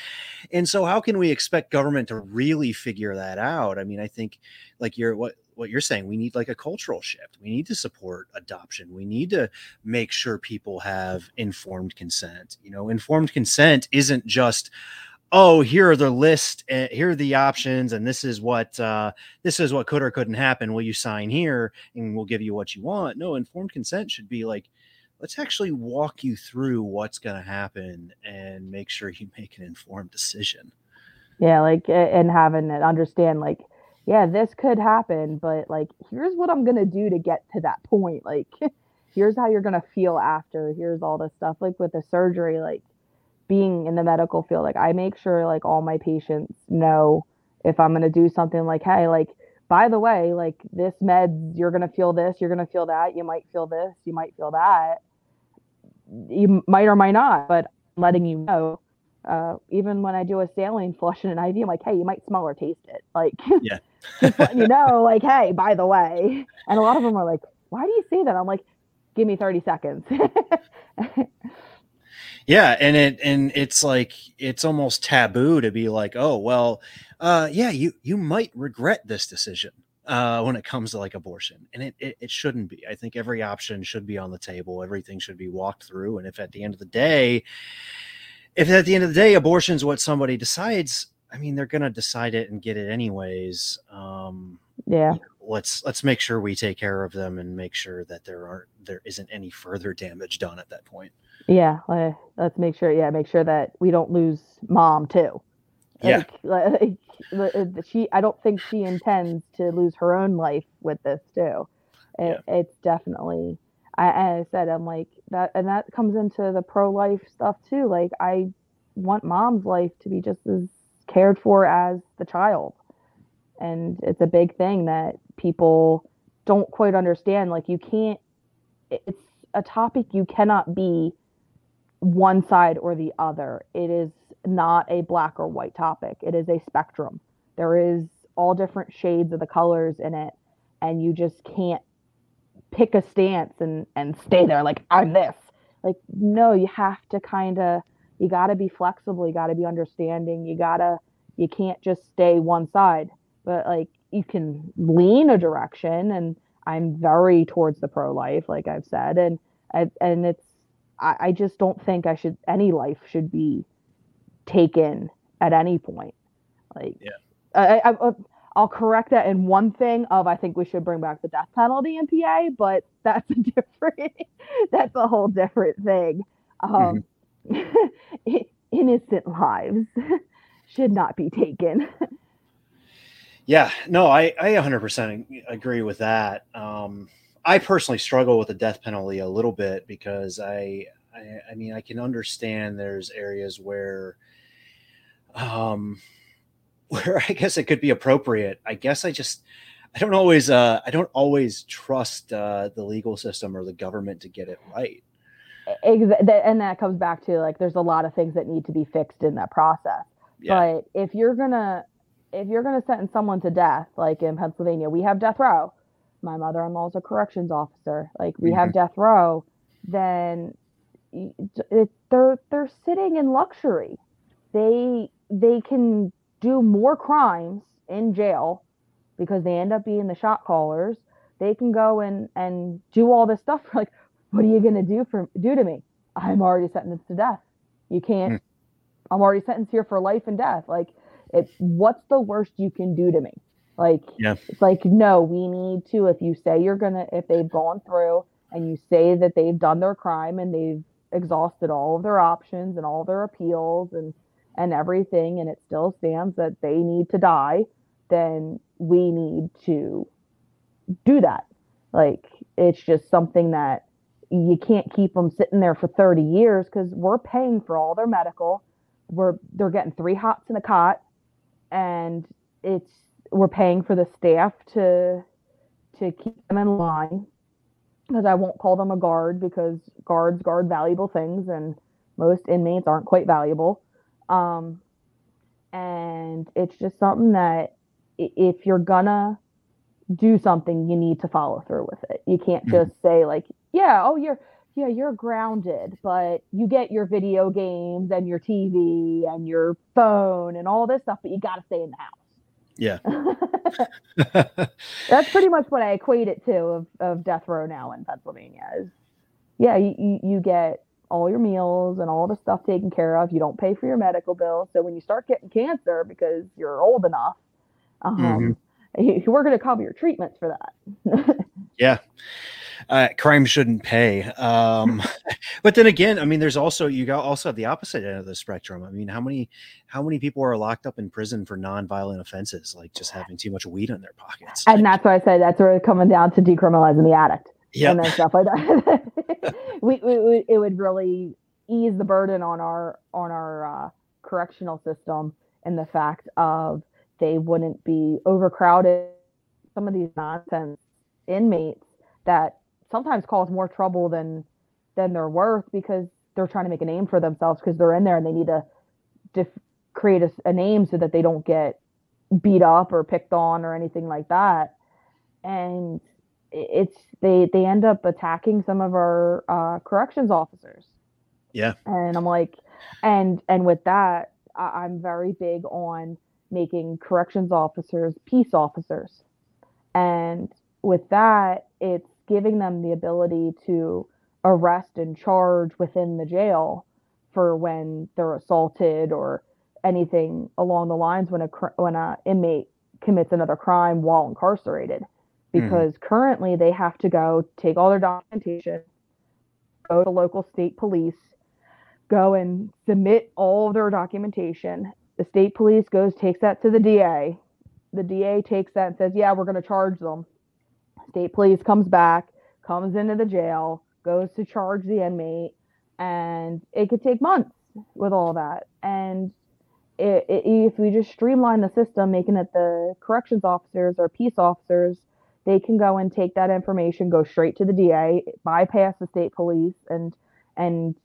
And so how can we expect government to really figure that out? I mean, I think like you're what what you're saying, we need like a cultural shift. We need to support adoption. We need to make sure people have informed consent. You know, informed consent isn't just oh here are the list uh, here are the options and this is what uh, this is what could or couldn't happen will you sign here and we'll give you what you want no informed consent should be like let's actually walk you through what's going to happen and make sure you (laughs) make an informed decision yeah like and having it understand like yeah this could happen but like here's what i'm to do to get to that point like (laughs) here's how you're to feel after here's all this stuff like with the surgery like being in the medical field, like I make sure like all my patients know if I'm to do something like, hey, like, by the way, like this med, you're to feel this, you're to feel that, you might feel this, you might feel that. You might or might not, but I'm letting you know. Uh, even when I do a saline flush in an IV, I'm like, hey, you might smell or taste it. Like, yeah, (laughs) just letting you know, like, hey, by the way. And a lot of them are like, why do you say that? I'm like, give me 30 seconds. (laughs) yeah and it and it's like it's almost taboo to be like oh well uh yeah you you might regret this decision uh when it comes to like abortion and it, it it shouldn't be i think every option should be on the table everything should be walked through and if at the end of the day if at the end of the day abortion is what somebody decides i mean they're gonna decide it and get it anyways um yeah you know, let's let's make sure we take care of them and make sure that there aren't there isn't any further damage done at that point yeah, let's make sure. Yeah, make sure that we don't lose mom too. Yeah, like, (laughs) like, she. I don't think she intends to lose her own life with this too. It, yeah. It's definitely. I, I said I'm like that, and that comes into the pro life stuff too. Like I want mom's life to be just as cared for as the child, and it's a big thing that people don't quite understand. Like you can't. It's a topic you cannot be one side or the other. It is not a black or white topic. It is a spectrum. There is all different shades of the colors in it and you just can't pick a stance and and stay there like I'm this. Like no, you have to kind of you got to be flexible, you got to be understanding, you got to you can't just stay one side. But like you can lean a direction and I'm very towards the pro life like I've said and and it's I, I just don't think I should any life should be taken at any point. Like, yeah. I, I, I'll correct that in one thing of I think we should bring back the death penalty in PA, but (laughs) that's a different (laughs) that's a whole different thing. Um, mm-hmm. (laughs) innocent lives should not be taken. yeah, no, I I 100% agree with that. Um, I personally struggle with the death penalty a little bit because I, I, I mean, I can understand there's areas where, um, where I guess it could be appropriate. I guess I just, I don't always, uh, I don't always trust uh, the legal system or the government to get it right. And that comes back to like, there's a lot of things that need to be fixed in that process. Yeah. But if you're gonna, if you're gonna sentence someone to death, like in Pennsylvania, we have death row my mother-in-law is a corrections officer like we mm-hmm. have death row then it, they're they're sitting in luxury they they can do more crimes in jail because they end up being the shot callers they can go and and do all this stuff. (laughs) Like what are you going to do for do to me? I'm already sentenced to death. You can't mm. i'm already sentenced here for life and death. Like it what's the worst you can do to me? Like, yeah. it's like, no, we need to, if you say you're going to, if they've gone through and you say that they've done their crime and they've exhausted all of their options and all their appeals and, and everything, and it still stands that they need to die, then we need to do that. Like, it's just something that you can't keep them sitting there for 30 years because we're paying for all their medical. We're they're getting three hots in a cot, and it's we're paying for the staff to to keep them in line because I won't call them a guard because guards guard valuable things and most inmates aren't quite valuable. Um, and it's just something that if you're gonna do something, you need to follow through with it. You can't mm-hmm. just say like, yeah, oh, you're yeah, you're grounded, but you get your video games and your TV and your phone and all this stuff, but you got to stay in the house. Yeah. (laughs) (laughs) That's pretty much what I equate it to of, of death row now in Pennsylvania is yeah, you, you get all your meals and all the stuff taken care of. You don't pay for your medical bill. So when you start getting cancer because you're old enough, um, mm-hmm. you, we're going to cover your treatments for that. (laughs) yeah. Uh, crime shouldn't pay. Um, (laughs) but then again, I mean, there's also you got also have the opposite end of the spectrum. I mean, how many how many people are locked up in prison for non-violent offenses, like just having too much weed in their pockets? And that's why I say that's where it's coming down to decriminalizing the addict yep. and then stuff like that. (laughs) we, we, it would really ease the burden on our on our uh, correctional system and the fact of they wouldn't be overcrowded. Some of these nonsense inmates that sometimes cause more trouble than than they're worth because they're trying to make a name for themselves because they're in there and they need to create a, a, name so that they don't get beat up or picked on or anything like that. And it's they they end up attacking some of our uh, corrections officers. Yeah. And I'm like, and and with that, I, I'm very big on making corrections officers peace officers. And with that, it's giving them the ability to arrest and charge within the jail for when they're assaulted or anything along the lines when a when a inmate commits another crime while incarcerated. Because mm. currently they have to go take all their documentation go to local state police go and submit all their documentation the state police goes takes that to the DA the DA takes that and says yeah we're going to charge them State police comes back, comes into the jail, goes to charge the inmate, and it could take months with all that. And it, it, if we just streamline the system, making it the corrections officers or peace officers, they can go and take that information, go straight to the DA, bypass the state police, and and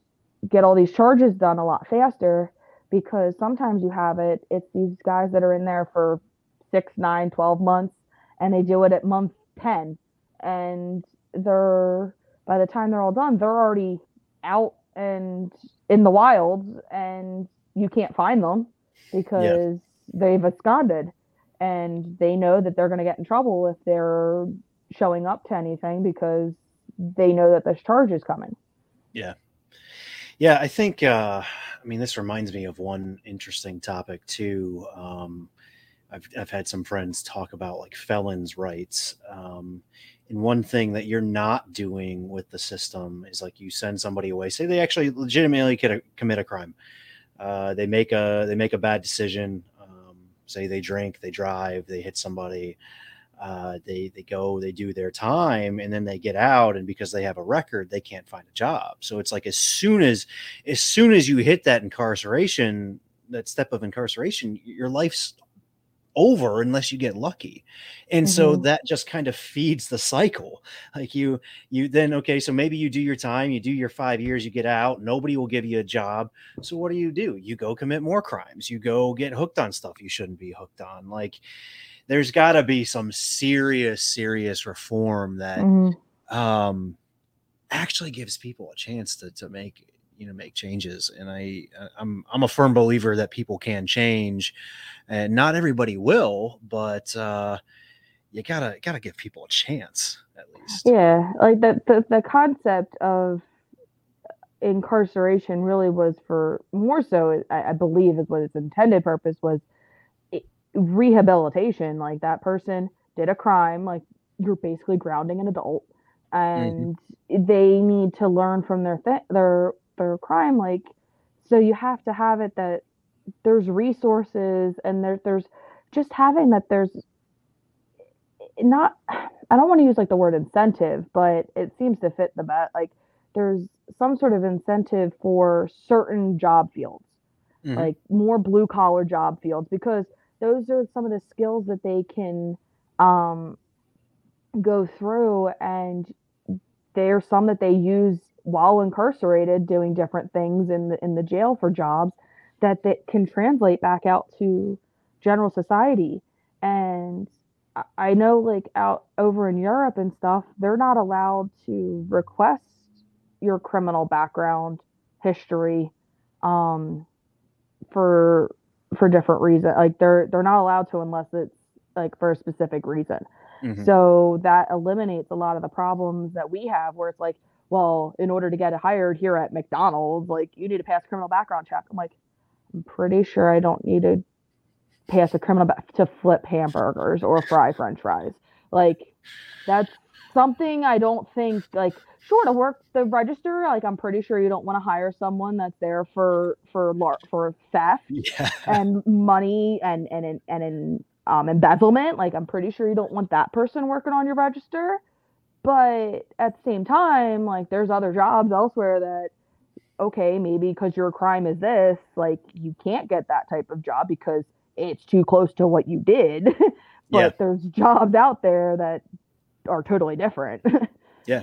get all these charges done a lot faster. Because sometimes you have it, it's these guys that are in there for six, nine, 12 months, and they do it at month 10 and they're by the time they're all done they're already out and in the wilds and you can't find them because yeah. they've absconded and they know that they're going to get in trouble if they're showing up to anything because they know that this charge is coming yeah yeah i think uh i mean this reminds me of one interesting topic too um I've, I've had some friends talk about like felons' rights. Um, and one thing that you're not doing with the system is like you send somebody away, say they actually legitimately could commit a crime. Uh, they make a they make a bad decision. Say they drink, they drive, they hit somebody. Uh, they they go, they do their time, and then they get out, and because they have a record, they can't find a job. So it's like as soon as as soon as you hit that incarceration, that step of incarceration, your life's over unless you get lucky. And mm-hmm. so that just kind of feeds the cycle. Like you you then okay so maybe you do your time you do your five years you get out nobody will give you a job. So what do you do? You go commit more crimes. You go get hooked on stuff you shouldn't be hooked on. Like there's got to be some serious serious reform that mm-hmm. um actually gives people a chance to to make you know make changes and i uh, i'm i'm a firm believer that people can change and not everybody will but uh you gotta gotta give people a chance at least yeah like the the, the concept of incarceration really was for more so I, I believe is what its intended purpose was rehabilitation like that person did a crime like you're basically grounding an adult mm-hmm. and mm-hmm. they need to learn from their th- their their crime like so you have to have it that there's resources and there, there's just having that there's not i don't want to use like the word incentive but it seems to fit the bet like there's some sort of incentive for certain job fields mm-hmm. like more blue collar job fields because those are some of the skills that they can um, go through and there's some that they use while incarcerated doing different things in the in the jail for jobs that that can translate back out to general society. And I know like out over in Europe and stuff, they're not allowed to request your criminal background history um for for different reasons. Like they're they're not allowed to unless it's like for a specific reason. Mm-hmm. So that eliminates a lot of the problems that we have where it's like, well, in order to get hired here at McDonald's, like you need to pass a criminal background check. I'm like, I'm pretty sure I don't need to pass a criminal back to flip hamburgers or fry french fries. Like that's something I don't think like sure to work the register like i'm pretty sure you don't want to hire someone that's there for for for theft (laughs) yeah. and money and and and, and in um, embezzlement like i'm pretty sure you don't want that person working on your register but at the same time like there's other jobs elsewhere that okay maybe because your crime is this like you can't get that type of job because it's too close to what you did (laughs) but yeah. there's jobs out there that are totally different (laughs) yeah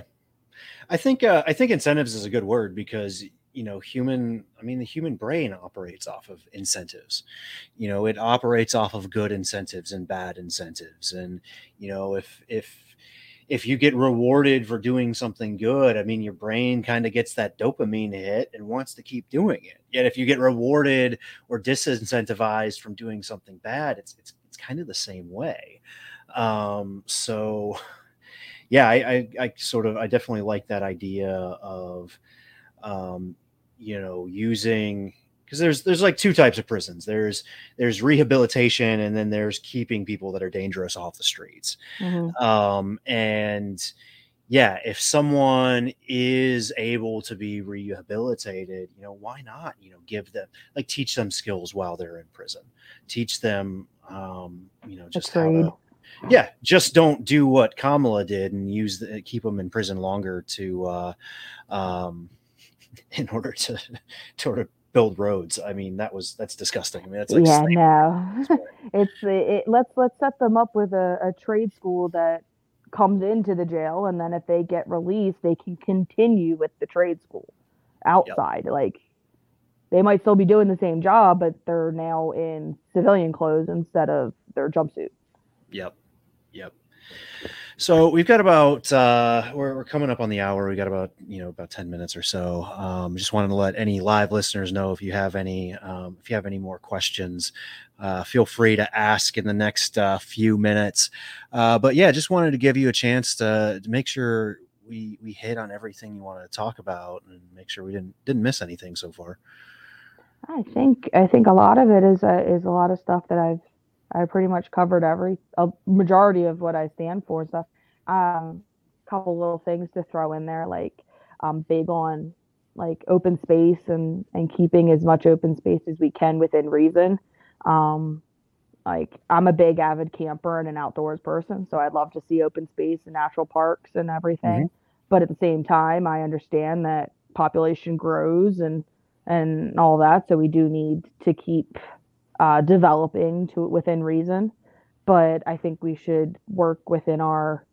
I think uh, I think incentives is a good word because you know human I mean the human brain operates off of incentives. You know, it operates off of good incentives and bad incentives and you know if if if you get rewarded for doing something good, I mean, your brain kind of gets that dopamine hit and wants to keep doing it. Yet, if you get rewarded or disincentivized from doing something bad, it's it's it's kind of the same way. Um, so, yeah, I, I, I, sort of, I definitely like that idea of, um, you know, using because there's there's like two types of prisons. There's there's rehabilitation, and then there's keeping people that are dangerous off the streets. Mm-hmm. Um, and yeah, if someone is able to be rehabilitated, you know, why not? You know, give them like teach them skills while they're in prison. Teach them, um, you know, just how to yeah, just don't do what Kamala did and use the, keep them in prison longer to, uh, um, (laughs) in order to, (laughs) sort of build roads. I mean, that was that's disgusting. I mean, that's like yeah, no, (laughs) it's it, let's let's set them up with a, a trade school that comes into the jail, and then if they get released, they can continue with the trade school outside. Yep. Like they might still be doing the same job, but they're now in civilian clothes instead of their jumpsuit. Yep. Yep. So we've got about uh, we're, we're coming up on the hour. We got about you know about ten minutes or so. Um, just wanted to let any live listeners know if you have any um, if you have any more questions, uh, feel free to ask in the next uh, few minutes. Uh, but yeah, just wanted to give you a chance to, to make sure we we hit on everything you wanted to talk about and make sure we didn't didn't miss anything so far. I think I think a lot of it is a, is a lot of stuff that I've I pretty much covered every a majority of what I stand for stuff. Um, couple little things to throw in there, like um, big on like open space and and keeping as much open space as we can within reason. Um, like I'm a big avid camper and an outdoors person, so I'd love to see open space and natural parks and everything. Mm-hmm. But at the same time, I understand that population grows and and all that, so we do need to keep uh, developing to within reason. But I think we should work within our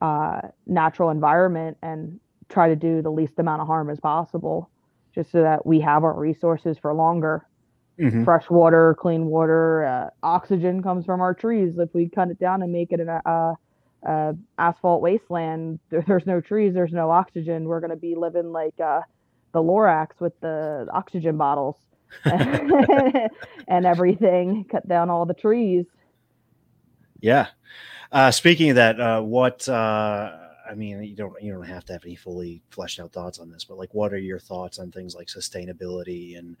uh, natural environment and try to do the least amount of harm as possible, just so that we have our resources for longer. Mm-hmm. Fresh water, clean water, uh, oxygen comes from our trees. If we cut it down and make it an uh, uh, asphalt wasteland, there, there's no trees, there's no oxygen. We're going to be living like uh, the Lorax with the oxygen bottles. (laughs) and everything, cut down all the trees. Yeah. Uh, speaking of that, uh, what uh, I mean, you don't you don't have to have any fully fleshed out thoughts on this, but like, what are your thoughts on things like sustainability and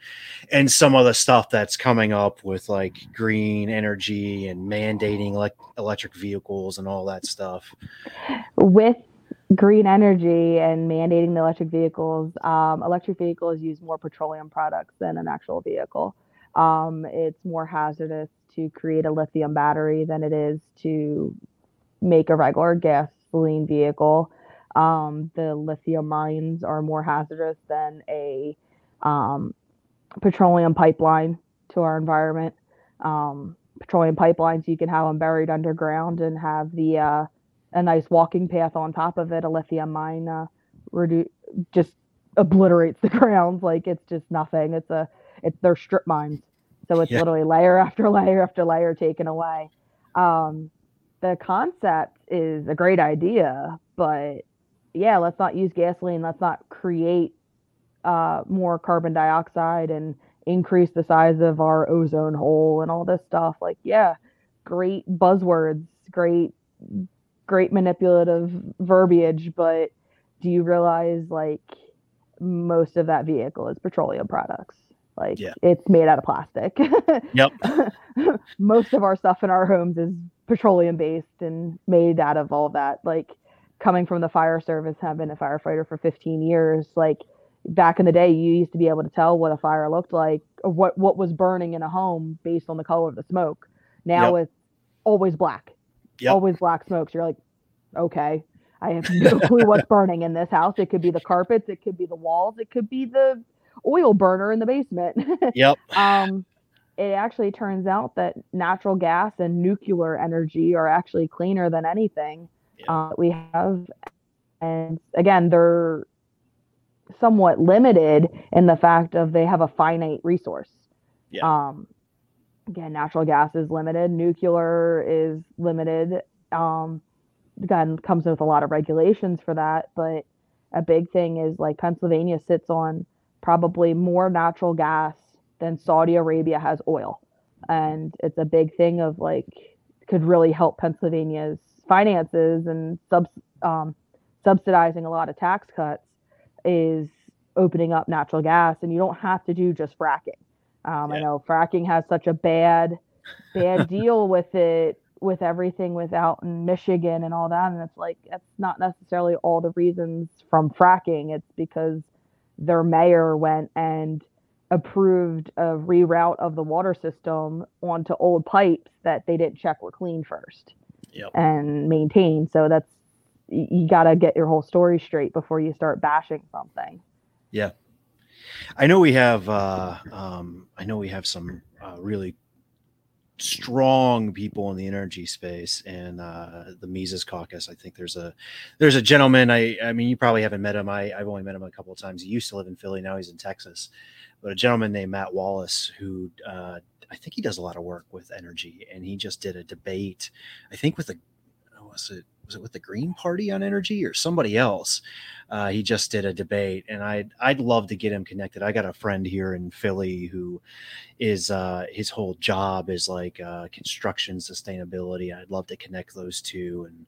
and some of the stuff that's coming up with like green energy and mandating like electric vehicles and all that stuff? With green energy and mandating the electric vehicles, um, electric vehicles use more petroleum products than an actual vehicle. Um, it's more hazardous to create a lithium battery than it is to make a regular gasoline vehicle. Um, the lithium mines are more hazardous than a um, petroleum pipeline to our environment. Um, petroleum pipelines, you can have them buried underground and have the uh, a nice walking path on top of it. A lithium mine uh, redu- just obliterates the (laughs) ground like it's just nothing. It's a it's they're strip mines. So it's Yeah. literally layer (laughs) after layer after layer taken away. Um, the concept is a great idea, but yeah, let's not use gasoline. Let's not create uh, more carbon dioxide and increase the size of our ozone hole and all this stuff. Like, yeah, great buzzwords, great, great manipulative verbiage, but do you realize like most of that vehicle is petroleum products? Like, Yeah. it's made out of plastic. (laughs) Yep. most of our stuff in our homes is petroleum based and made out of all that. Like, coming from the fire service, have been a firefighter for 15 years, like back in the day, you used to be able to tell what a fire looked like, or what what was burning in a home based on the color of the smoke. Now it's always black, Yep. always black smokes. You're like, okay, I have no (laughs) clue what's burning in this house. It could be the carpets, it could be the walls, it could be the oil burner in the basement. (laughs) Yep. um, it actually turns out that natural gas and nuclear energy are actually cleaner than anything Yeah. uh, we have. And again, they're somewhat limited in the fact of they have a finite resource. Yeah. Um, again, natural gas is limited, nuclear is limited. Um, again, comes with a lot of regulations for that, but a big thing is like Pennsylvania sits on probably more natural gas than Saudi Arabia has oil. And it's a big thing of like could really help Pennsylvania's finances and um, subsidizing a lot of tax cuts is opening up natural gas and you don't have to do just fracking. Um, I know fracking has such a bad, bad (laughs) deal with it, with everything without in Michigan and all that. And it's like, that's not necessarily all the reasons from fracking. It's because their mayor went and approved a reroute of the water system onto old pipes that they didn't check were clean first Yep. and maintained. So that's, you got to get your whole story straight before you start bashing something. I know we have. Uh, um, I know we have some uh, really strong people in the energy space and uh, the Mises Caucus. I think there's a there's a gentleman. I I mean, you probably haven't met him. I I've only met him a couple of times. He used to live in Philly. Now he's in Texas. But a gentleman named Matt Wallace who uh, I think he does a lot of work with energy, and he just did a debate. I think with a was it was it with the Green Party on energy or somebody else? Uh, he just did a debate, and I'd I'd love to get him connected. I got a friend here in Philly who is uh, his whole job is like uh, construction sustainability. I'd love to connect those two and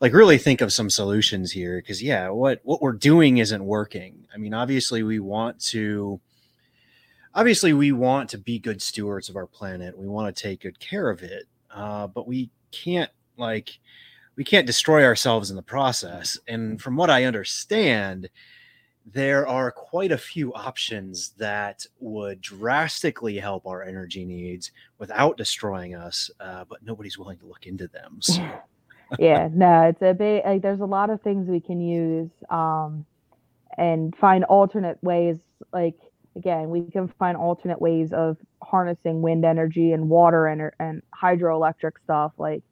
like really think of some solutions here because yeah, what what we're doing isn't working. I mean, obviously we want to obviously we want to be good stewards of our planet. We want to take good care of it, uh, but we can't like we can't destroy ourselves in the process. And from what I understand, there are quite a few options that would drastically help our energy needs without destroying us, uh, but nobody's willing to look into them. So, (laughs) yeah, no, it's a big like there's a lot of things we can use um and find alternate ways like again, we can find alternate ways of harnessing wind energy and water and and hydroelectric stuff like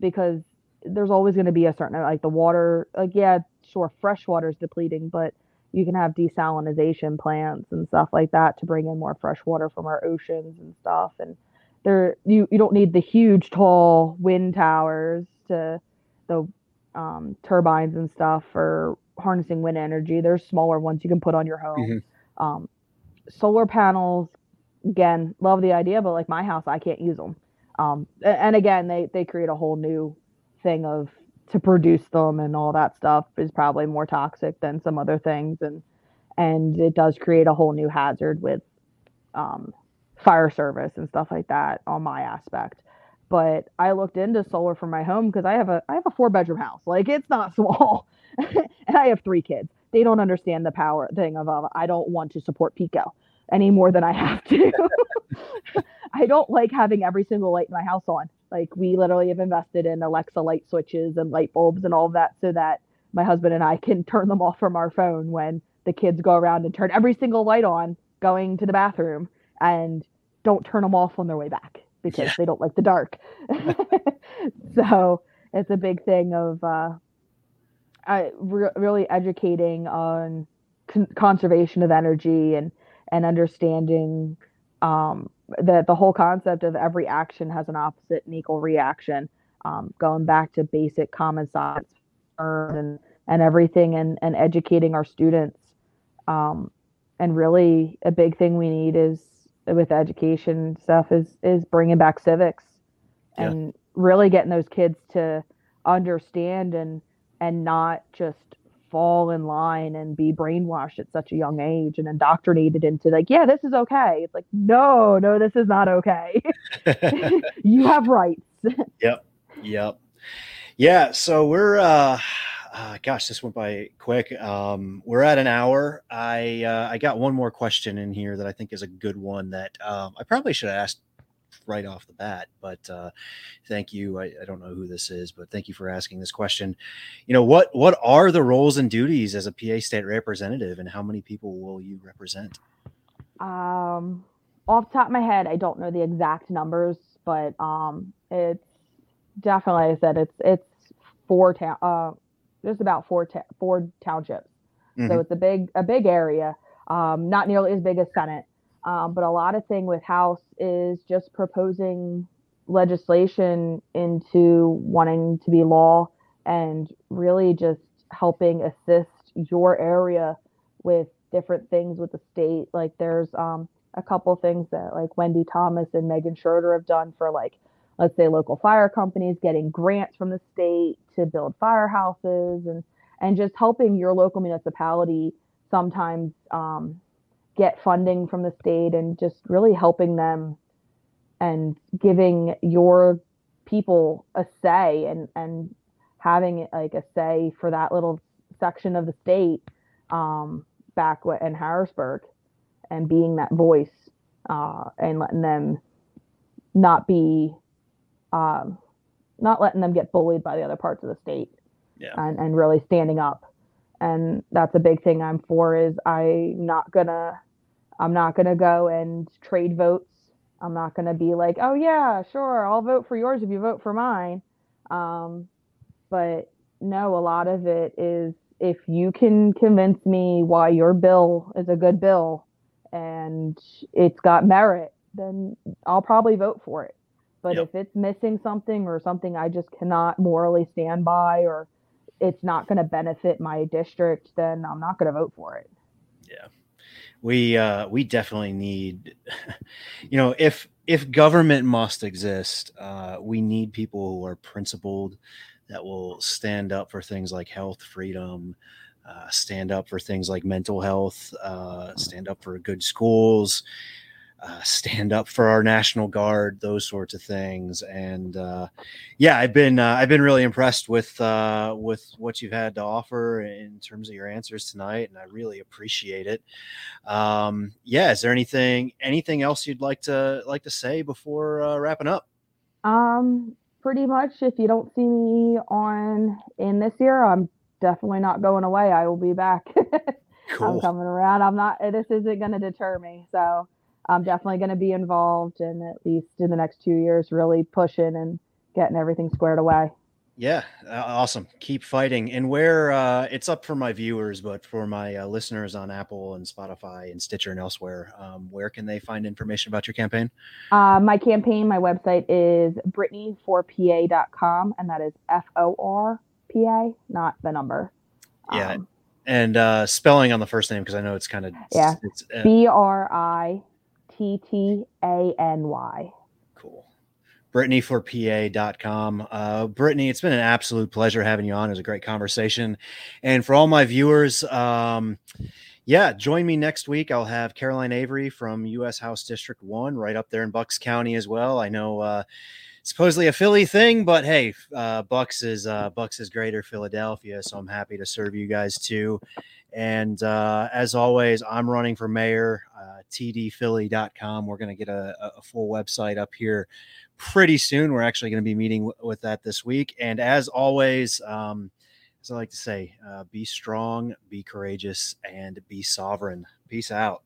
because there's always going to be a certain like the water like yeah, sure fresh water is depleting, but you can have desalinization plants and stuff like that to bring in more fresh water from our oceans and stuff and there you you don't need the huge tall wind towers to the um, turbines and stuff for harnessing wind energy. There's smaller ones you can put on your home. Mhm. Um, solar panels, again, love the idea, but like my house, I can't use them. Um, and again, they they create a whole new thing of to produce them and all that stuff is probably more toxic than some other things, and and it does create a whole new hazard with um, fire service and stuff like that on my aspect but I looked into solar for my home because I have a I have a four bedroom house. Like it's not (laughs) small, and I have three kids. They don't understand the power thing of uh, I don't want to support PECO any more than I have to. (laughs) I don't like having every single light in my house on. Like we literally have invested in Alexa light switches and light bulbs and all of that so that my husband and I can turn them off from our phone when the kids go around and turn every single light on going to the bathroom and don't turn them off on their way back because Yeah. they don't like the dark. (laughs) so it's a big thing of uh, I re- really educating on con- conservation of energy and and understanding um, that the whole concept of every action has an opposite and equal reaction. Um, going back to basic common science and and everything, and and educating our students. Um, and really, a big thing we need is with education stuff is is bringing back civics and yeah. really getting those kids to understand and and not just fall in line and be brainwashed at such a young age and indoctrinated into like yeah this is okay it's like no no this is not okay (laughs) you have rights (laughs) yep yep yeah so we're uh uh, gosh, this went by quick. Um, we're at an hour. I uh, I got one more question in here that I think is a good one that um, I probably should have asked right off the bat. But uh, thank you. I, I, don't know who this is, but thank you for asking this question. You know what what are the roles and duties as a PA state representative, and how many people will you represent? Um, off top of my head, I don't know the exact numbers, but um, it's definitely I said it's it's four town. Uh, just about four ta- four townships. Mm-hmm. So it's a big a big area. Um, not nearly as big as Senate, um, but a lot of thing with House is just proposing legislation into wanting to be law and really just helping assist your area with different things with the state. Like there's um, a couple things that like Wendi Thomas and Meghan Schroeder have done for like let's say local fire companies getting grants from the state to build firehouses and and just helping your local municipality sometimes um, get funding from the state and just really helping them and giving your people a say and and having like a say for that little section of the state um, back in Harrisburg and being that voice uh, and letting them not be um, not letting them get bullied by the other parts of the state yeah. and, and really standing up and that's a big thing i'm for is i'm not gonna i'm not gonna go and trade votes i'm not gonna be like oh yeah sure i'll vote for yours if you vote for mine um, but no a lot of it is if you can convince me why your bill is a good bill and it's got merit then i'll probably vote for it but yep. if it's missing something or something I just cannot morally stand by or it's not going to benefit my district, then I'm not going to vote for it. We uh we definitely need (laughs) you know, if if government must exist, uh we need people who are principled that will stand up for things like health freedom, uh, stand up for things like mental health, uh, stand up for good schools, uh, stand up for our national guard, those sorts of things. And uh, yeah, I've been uh, I've been really impressed with uh, with what you've had to offer in terms of your answers tonight, and I really appreciate it. Um, yeah, is there anything anything else you'd like to like to say before uh, wrapping up? Um, pretty much. If you don't see me on in this year, I'm definitely not going away. I will be back. (laughs) cool. I'm coming around. I'm not. This isn't going to deter me. So I'm definitely going to be involved and at least in the next two years, really pushing and getting everything squared away. Yeah, awesome. Keep fighting. And where uh, it's up for my viewers, but for my uh, listeners on Apple and Spotify and Stitcher and elsewhere, um, where can they find information about your campaign? Uh, my campaign, my website is brittanyforpa.com, and that is F O R P A, not the number. Yeah. Um, and uh, spelling on the first name because I know it's kind of yeah. Uh, B R I T T A N Y. Cool. BrittanyForPA.com. Uh, Brittany, it's been an absolute pleasure having you on. It was a great conversation. And for all my viewers, um, yeah, join me next week. I'll have Caroline Avery from U.S. House District 1 right up there in Bucks County as well. I know uh, supposedly a Philly thing, but hey, uh, Bucks is uh, Bucks is greater Philadelphia, so I'm happy to serve you guys too. And uh, as always, I'm running for mayor, uh, tdphilly.com. We're going to get a, a, full website up here pretty soon. We're actually going to be meeting w- with that this week. And as always, um, as I like to say, uh, be strong, be courageous, and be sovereign. Peace out.